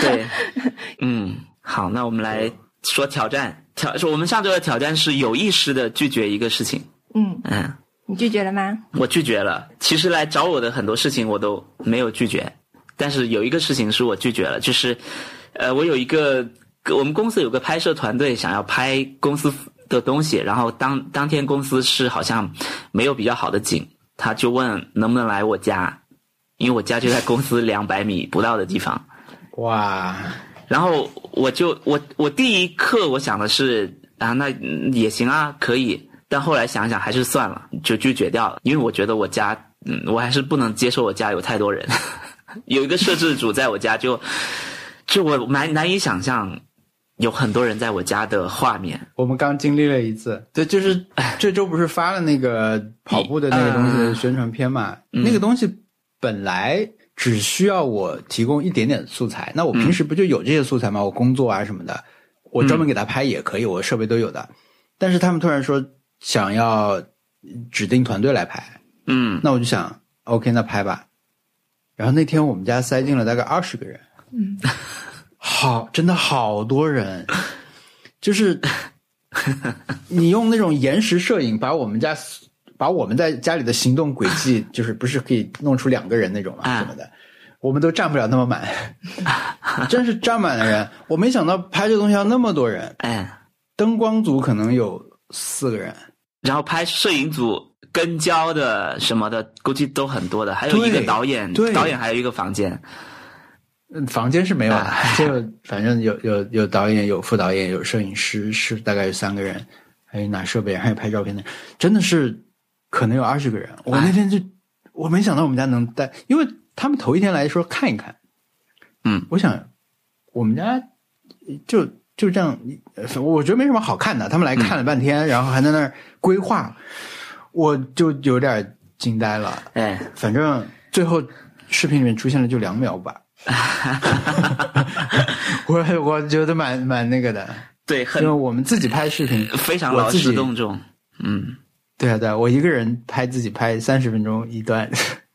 对，嗯，好，那我们来说挑战。挑，说我们上周的挑战是有意识的拒绝一个事情。嗯，嗯，你拒绝了吗？我拒绝了。其实来找我的很多事情我都没有拒绝，但是有一个事情是我拒绝了，就是，呃，我有一个我们公司有个拍摄团队想要拍公司的东西，然后当当天公司是好像没有比较好的景，他就问能不能来我家，因为我家就在公司两百米不到的地方。哇，然后我就我我第一刻我想的是啊，那嗯也行啊，可以。但后来想想还是算了，就拒绝掉了，因为我觉得我家，嗯，我还是不能接受我家有太多人，有一个摄制组在我家就，就我难难以想象有很多人在我家的画面。我们刚经历了一次，对，就是 这周不是发了那个跑步的那个东西的宣传片嘛？嗯那个东西本来只需要我提供一点点素材，那我平时不就有这些素材吗？我工作啊什么的，我专门给他拍也可以，我设备都有的。但是他们突然说想要指定团队来拍，嗯那我就想，OK，那拍吧。然后那天我们家塞进了大概二十个人，嗯，好，真的好多人，就是你用那种延时摄影把我们家把我们在家里的行动轨迹，就是不是可以弄出两个人那种嘛啊。什么的，我们都站不了那么满，真是站满了人。我没想到拍这东西要那么多人，哎，灯光组可能有四个人，然后拍摄影组跟焦的什么的，估计都很多的，还有一个导演，对。导演还有一个房间。嗯，房间是没有 就反正有有有导演，有副导演，有摄影师，是大概有三个人，还有拿设备，还有拍照片的，真的是可能有二十个人。我那天就我没想到我们家能带，因为他们头一天来说看一看，嗯，我想我们家就就这样，呃我觉得没什么好看的，他们来看了半天，然后还在那儿规划，我就有点惊呆了。哎，反正最后视频里面出现了就两秒吧，我我觉得蛮蛮那个的，对，很因为我们自己拍视频，非常劳师动众。嗯，对啊对啊，我一个人拍自己拍三十分钟一段，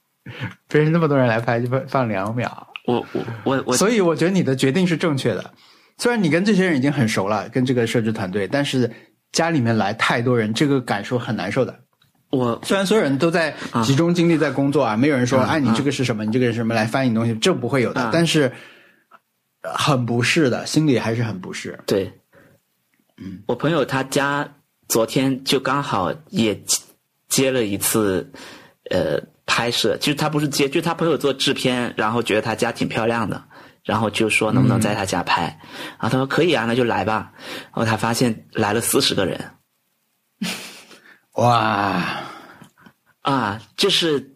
别人那么多人来拍就放放两秒，我我我我所以我觉得你的决定是正确的。虽然你跟这些人已经很熟了，跟这个摄制团队，但是家里面来太多人，这个感受很难受的。我虽然所有人都在集中精力在工作啊，没有人说嗯哎你这个是什么，你这个是什么来翻译你东西，这不会有的。嗯。但是呃很不适的，心里还是很不适。对，嗯，我朋友他家昨天就刚好也接接了一次呃拍摄，就是他不是接，就他朋友做制片，然后觉得他家挺漂亮的，然后就说能不能在他家拍，然后他说可以啊，那就来吧。然后他发现来了四十个人哇，啊，就是。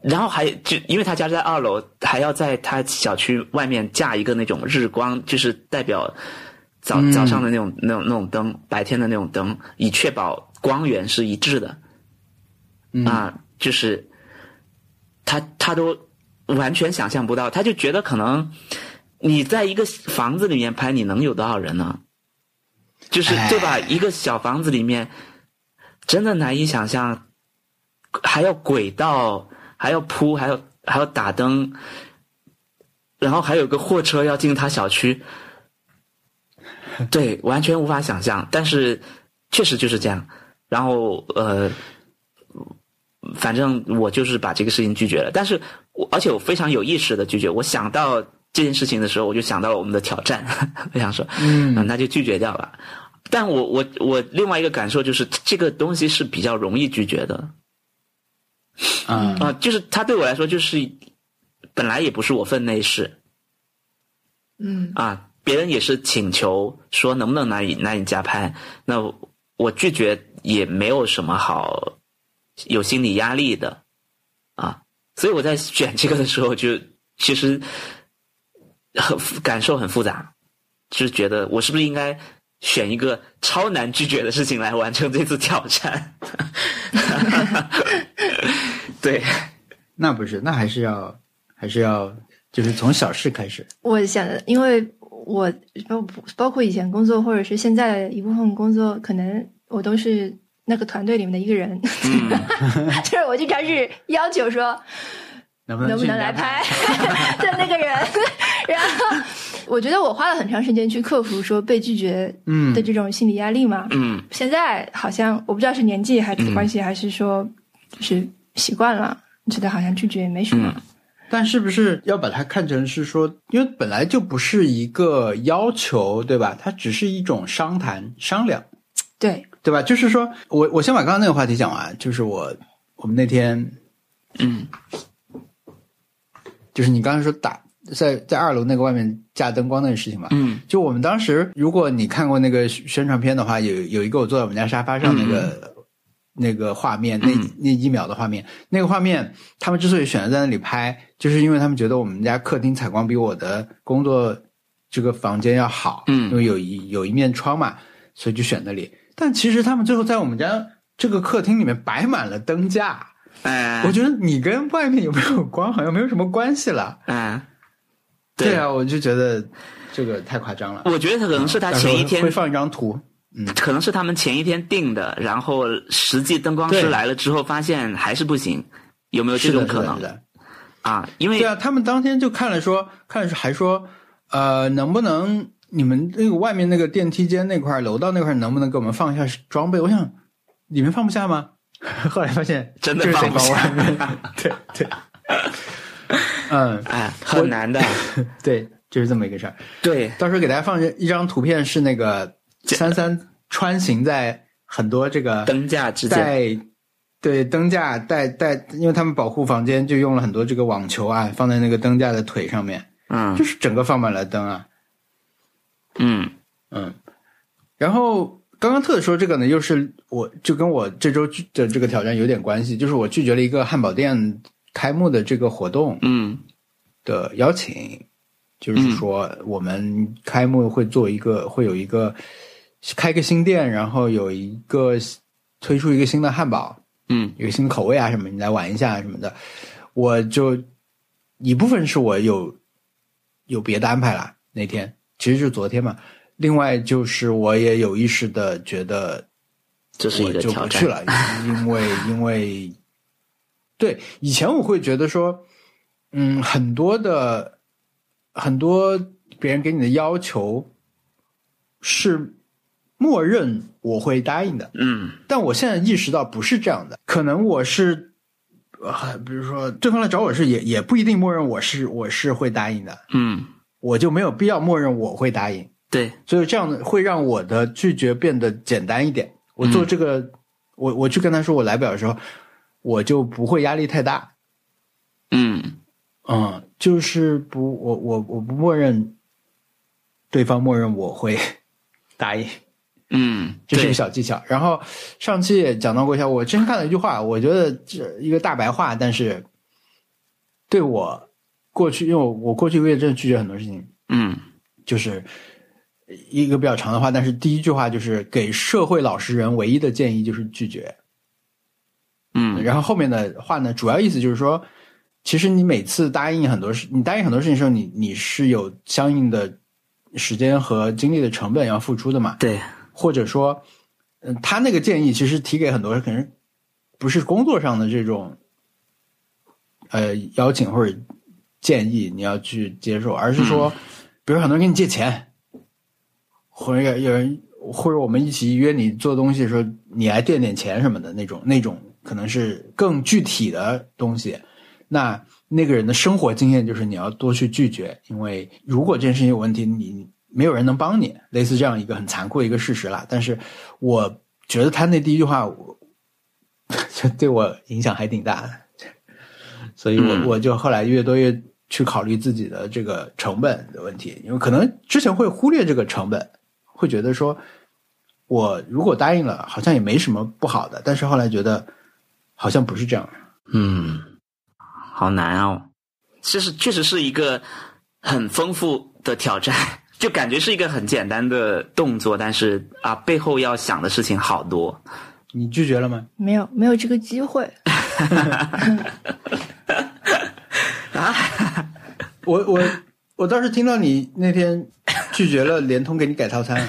然后还就因为他家在二楼，还要在他小区外面架一个那种日光，就是代表早嗯早上的那种、那种那种灯，白天的那种灯，以确保光源是一致的。嗯啊，就是他他都完全想象不到，他就觉得可能你在一个房子里面拍，你能有多少人呢？就是哎对吧？一个小房子里面，真的难以想象，还要轨道，还要铺，还要还要打灯，然后还有个货车要进他小区，对，完全无法想象。但是确实就是这样。然后呃，反正我就是把这个事情拒绝了。但是我而且我非常有意识的拒绝。我想到这件事情的时候，我就想到了我们的挑战，我想说，嗯那就拒绝掉了。但我我我另外一个感受就是，这个东西是比较容易拒绝的。啊啊、就是他对我来说就是本来也不是我分内事。嗯。啊，别人也是请求说能不能拿你拿你家拍，那我我拒绝也没有什么好有心理压力的。啊，所以我在选这个的时候就其实很感受很复杂，就是觉得我是不是应该选一个超难拒绝的事情来完成这次挑战？对，那不是，那还是要还是要就是从小事开始。我想，因为我包包括以前工作，或者是现在的一部分工作，可能我都是那个团队里面的一个人，嗯 就是我经常是要求说，能不能能不能来拍 的那个人。然后我觉得我花了很长时间去克服说被拒绝嗯的这种心理压力嘛。嗯现在好像我不知道是年纪还是关系，还是说就是习惯了，觉得好像拒绝也没什么。嗯但是不是要把它看成是说，因为本来就不是一个要求，对吧？它只是一种商谈商量，对，对吧？就是说我我先把刚刚那个话题讲完，就是我我们那天嗯就是你刚才说打在在二楼那个外面架灯光那个事情嘛，嗯。就我们当时，如果你看过那个宣传片的话，有有一个我坐在我们家沙发上那个、那个画面，那嗯。那一秒的画面，那个画面，他们之所以选择在那里拍，就是因为他们觉得我们家客厅采光比我的工作这个房间要好，嗯。因为有一有一面窗嘛，所以就选那里。但其实他们最后在我们家这个客厅里面摆满了灯架，哎。我觉得你跟外面有没有光好像没有什么关系了。哎，对啊，我就觉得这个太夸张了。我觉得可能是他前一天会放一张图，嗯可能是他们前一天定的，然后实际灯光师来了之后发现还是不行，有没有这种可能是的啊？因为对啊，他们当天就看了说，看了还说，呃，能不能你们那个外面那个电梯间那块楼道那块能不能给我们放一下装备？我想里面放不下吗？后来发现真的放不下对对，嗯，哎，很难的，对，就是这么一个事儿。对，到时候给大家放一张图片，是那个三三穿行在很多这个灯架之间，带对灯架带带，因为他们保护房间就用了很多这个网球啊，放在那个灯架的腿上面，嗯。就是整个放满了灯啊，嗯。嗯。然后刚刚特说这个呢，又是我就跟我这周的这个挑战有点关系，就是我拒绝了一个汉堡店开幕的这个活动嗯。的邀请，就是说我们开幕会做一个会有一个开个新店，然后有一个推出一个新的汉堡，嗯。有个新的口味啊什么，你来玩一下什么的，我就一部分是我有有别的安排啦，那天其实就是昨天嘛。另外就是我也有意识的觉得这是一个挑战。不去了，因为因为对以前我会觉得说，嗯，很多的很多别人给你的要求是默认我会答应的，嗯。但我现在意识到不是这样的，可能我是，呃，比如说对方来找我是也也不一定默认我是我是会答应的，嗯，我就没有必要默认我会答应，对，所以这样的会让我的拒绝变得简单一点。我做这个，我我去跟他说我来不了的时候，我就不会压力太大，嗯嗯，就是不我我我不默认对方默认我会答应。嗯，这是一个小技巧。然后上期也讲到过一下，我之前看了一句话，我觉得这一个大白话，但是对我过去，因为我我过去一个月真的拒绝很多事情，嗯就是一个比较长的话，但是第一句话就是给社会老实人唯一的建议就是拒绝。嗯。然后后面的话呢，主要意思就是说，其实你每次答应很多事，你答应很多事情的时候，你你是有相应的时间和精力的成本要付出的嘛。对，或者说，嗯，他那个建议其实提给很多人，可能不是工作上的这种，呃，邀请或者建议你要去接受，而是说，比如很多人给你借钱，或者有有人，或者我们一起约你做东西的时候，你来垫点钱什么的那种，那种可能是更具体的东西。那那个人的生活经验就是你要多去拒绝，因为如果这件事情有问题，你没有人能帮你，类似这样一个很残酷的一个事实啦。但是我觉得他那第一句话，我 就对我影响还挺大的，所以我、我就后来越多越去考虑自己的这个成本的问题，因为可能之前会忽略这个成本，会觉得说我如果答应了，好像也没什么不好的，但是后来觉得好像不是这样。嗯，好难哦。其实确实是一个很丰富的挑战，就感觉是一个很简单的动作，但是啊，背后要想的事情好多。你拒绝了吗？没有没有这个机会，啊我我我倒是听到你那天拒绝了联通给你改套餐，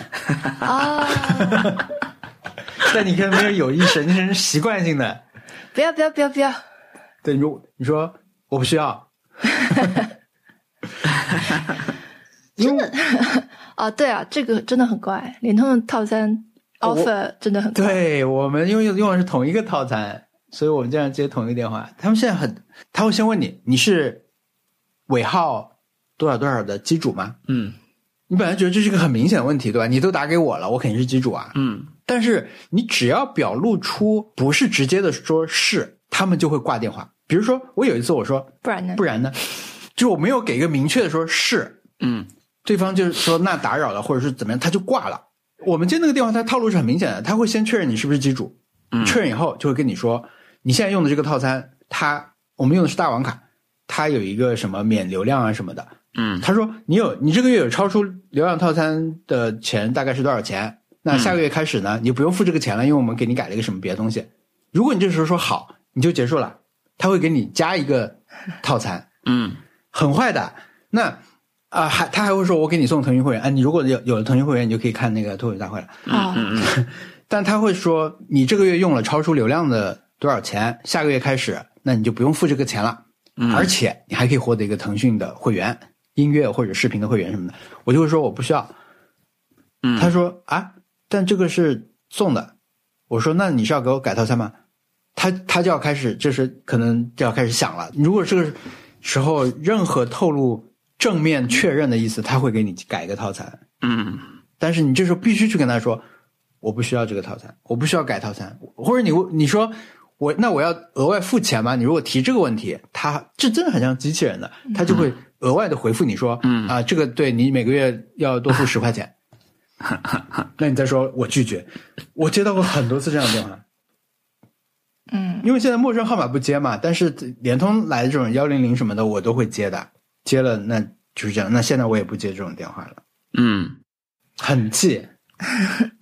啊！但你可能没有有意识，你是习惯性的。不要不要不要不要！对，你说你说我不需要。真的 啊，对啊，这个真的很怪，联通的套餐 offer 真的很怪。对我们因为用的是同一个套餐，所以我们这样接同一个电话。他们现在很，他会先问你你是尾号多少多少的机主吗？嗯你本来觉得这是一个很明显的问题，对吧？你都打给我了，我肯定是机主啊。嗯但是你只要表露出不是直接的说是，他们就会挂电话。比如说，我有一次我说不然呢？不然呢，就我没有给一个明确的说是，嗯对方就是说那打扰了，或者是怎么样，他就挂了。我们接那个电话，他套路是很明显的，他会先确认你是不是机主，嗯确认以后就会跟你说，你现在用的这个套餐，他我们用的是大王卡，他有一个什么免流量啊什么的。嗯他说你有你这个月有超出流量套餐的钱大概是多少钱？那下个月开始呢，你不用付这个钱了，因为我们给你改了一个什么别的东西。如果你这时候说好，你就结束了，他会给你加一个套餐。嗯很坏的。那啊、还他还会说，我给你送腾讯会员，啊，你如果有有了腾讯会员，你就可以看那个脱口秀大会了。啊、但他会说，你这个月用了超出流量的多少钱，下个月开始，那你就不用付这个钱了，嗯，而且你还可以获得一个腾讯的会员，音乐或者视频的会员什么的。我就会说我不需要。嗯他说啊，但这个是送的。我说那你是要给我改套餐吗？他他就要开始，就是可能就要开始想了。如果这个时候任何透露正面确认的意思，他会给你改一个套餐。嗯但是你这时候必须去跟他说，我不需要这个套餐，我不需要改套餐，或者你你说我那我要额外付钱吗？你如果提这个问题，他这真的很像机器人的，他就会额外的回复你说，嗯啊，这个对你每个月要多付十块钱。那你再说我拒绝，我接到过很多次这样的电话，嗯，因为现在陌生号码不接嘛，但是联通来的这种幺零零什么的我都会接的，接了那就是这样。那现在我也不接这种电话了，嗯。很气。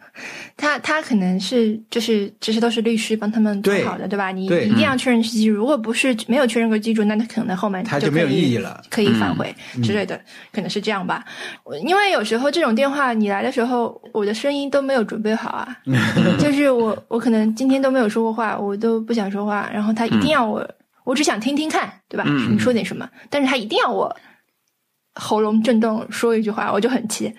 他他可能是就是这些都是律师帮他们做对好的，对吧？你一定要确认是机主，如果不是没有确认过机主，那他可能后面就他就没有意义了可以返回之类的，可能是这样吧。因为有时候这种电话你来的时候，我的声音都没有准备好啊，就是我我可能今天都没有说过话，我都不想说话，然后他一定要我，我只想听听看，对吧？嗯你说点什么，但是他一定要我喉咙震动说一句话，我就很气。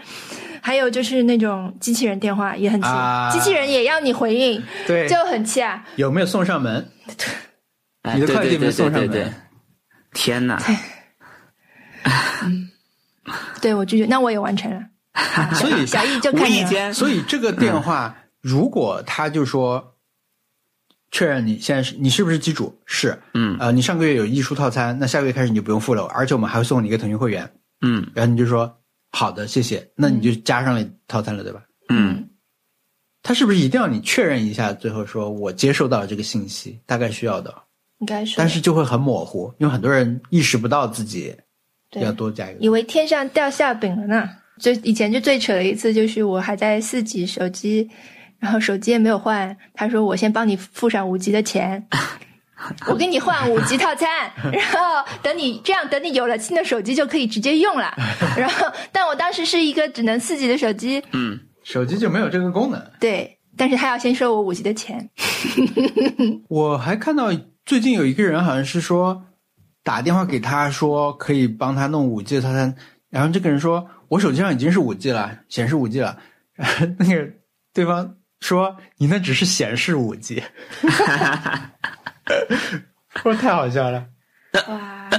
还有就是那种机器人电话也很气，啊机器人也要你回应，对就很气啊！有没有送上门？哎你的快递没送上门对对对天哪！对我拒绝，那我也完成了。所以小易就看你了。意间，所以这个电话，如果他就说确认你现在是你是不是机主是，嗯呃，你上个月有艺术套餐，那下个月开始你就不用付了，而且我们还会送你一个腾讯会员，嗯然后你就说好的，谢谢，那你就加上了套餐了，对吧？嗯。他是不是一定要你确认一下，最后说我接收到了这个信息，大概需要的，应该是，但是就会很模糊，因为很多人意识不到自己对。要多加一个。以为天上掉馅饼了呢。就以前就最扯的一次，就是我还在四 G 手机，然后手机也没有换，他说我先帮你付上五 G 的钱，我给你换五 G 套餐，然后等你这样，等你有了新的手机就可以直接用了。然后，但我当时是一个只能四 G 的手机，嗯手机就没有这个功能。对，但是他要先收我五 G 的钱，我还看到最近有一个人好像是说打电话给他说可以帮他弄五 G 的套餐，然后这个人说我手机上已经是五 G 了，显示五 G 了，然后那个对方说你那只是显示五 G，说太好笑了。哇，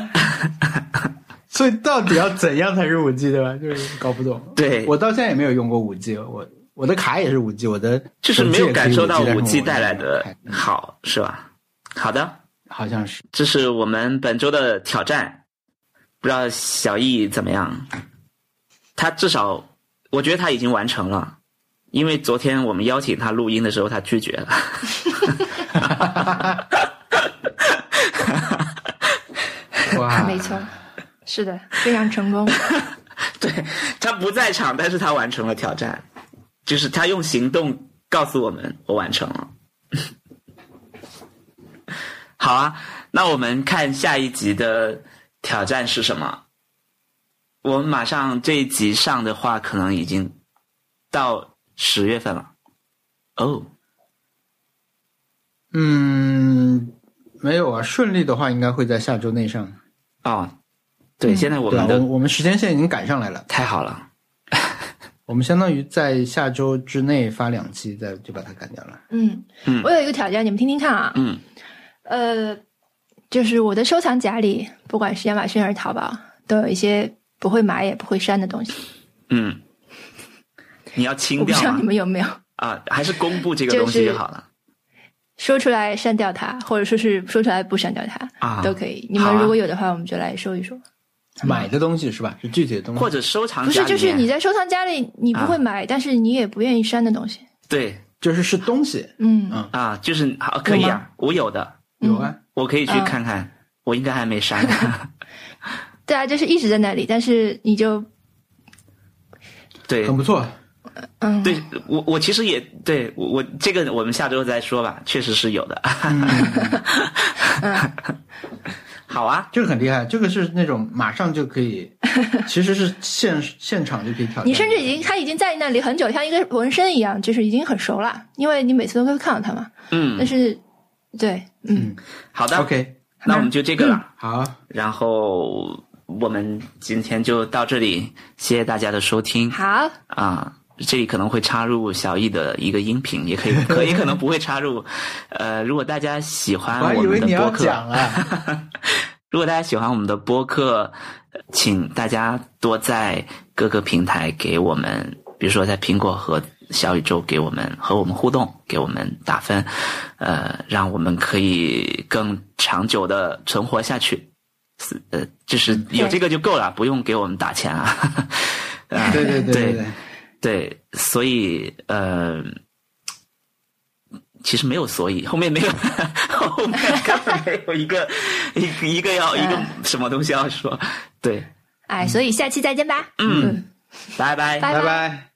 所以到底要怎样才是五 G 对吧？就是搞不懂。对我到现在也没有用过五 G，我我的卡也是五 G，我的就是没有感受到五 G 带来的好，是吧？好的，好像是。这是我们本周的挑战，不知道小易怎么样？他至少，我觉得他已经完成了，因为昨天我们邀请他录音的时候，他拒绝了。哇，没错，是的，非常成功。对他不在场，但是他完成了挑战，就是他用行动告诉我们，我完成了。好啊，那我们看下一集的挑战是什么？我们马上这一集上的话，可能已经到十月份了。哦，嗯，没有啊，顺利的话应该会在下周内上。哦，对，现在我们的、我我们时间线已经赶上来了，太好了。我们相当于在下周之内发两期，再就把它干掉了。嗯嗯我有一个挑战，你们听听看啊。嗯呃，就是我的收藏夹里，不管是亚马逊还是淘宝，都有一些不会买也不会删的东西。嗯，你要清我不知道你们有没有啊？还是公布这个东西就好了说出来删掉它，或者说是说出来不删掉它，啊？都可以。你们如果有的话，我们就来说一说。买的东西是吧？是具体的东西，或者收藏不是，就是你在收藏夹里你不会买，但是你也不愿意删的东西。对就是是东西嗯嗯啊，就是好可以啊，我有的，有啊。我可以去啊看看，我应该还没删。对啊，就是一直在那里，但是你就对很不错。嗯，对，我我其实也对我我这个我们下周再说吧，确实是有的。好啊，这个很厉害，这个是那种马上就可以，其实是现现场就可以挑战。你甚至已经他已经在那里很久，像一个纹身一样，就是已经很熟了，因为你每次都会看到他嘛。嗯但嗯，是，对，嗯，好的 OK 那我们就这个了。好，然后我们今天就到这里，谢谢大家的收听好，啊。这里可能会插入小易的一个音频，也可以，可也可能不会插入。呃，如果大家喜欢我们为你要的播客，讲啊。如果大家喜欢我们的播客，呃请大家多在各个平台给我们，比如说在苹果和小宇宙给我们和我们互动，给我们打分，呃，让我们可以更长久的存活下去。是呃，就是有这个就够了，不用给我们打钱啊。呃对对对对对，对，所以呃，其实没有所以，后面没有，后面根本没有一个一个一个要一个什么东西要说。对，哎，所以下期再见吧。嗯，拜拜。拜拜拜。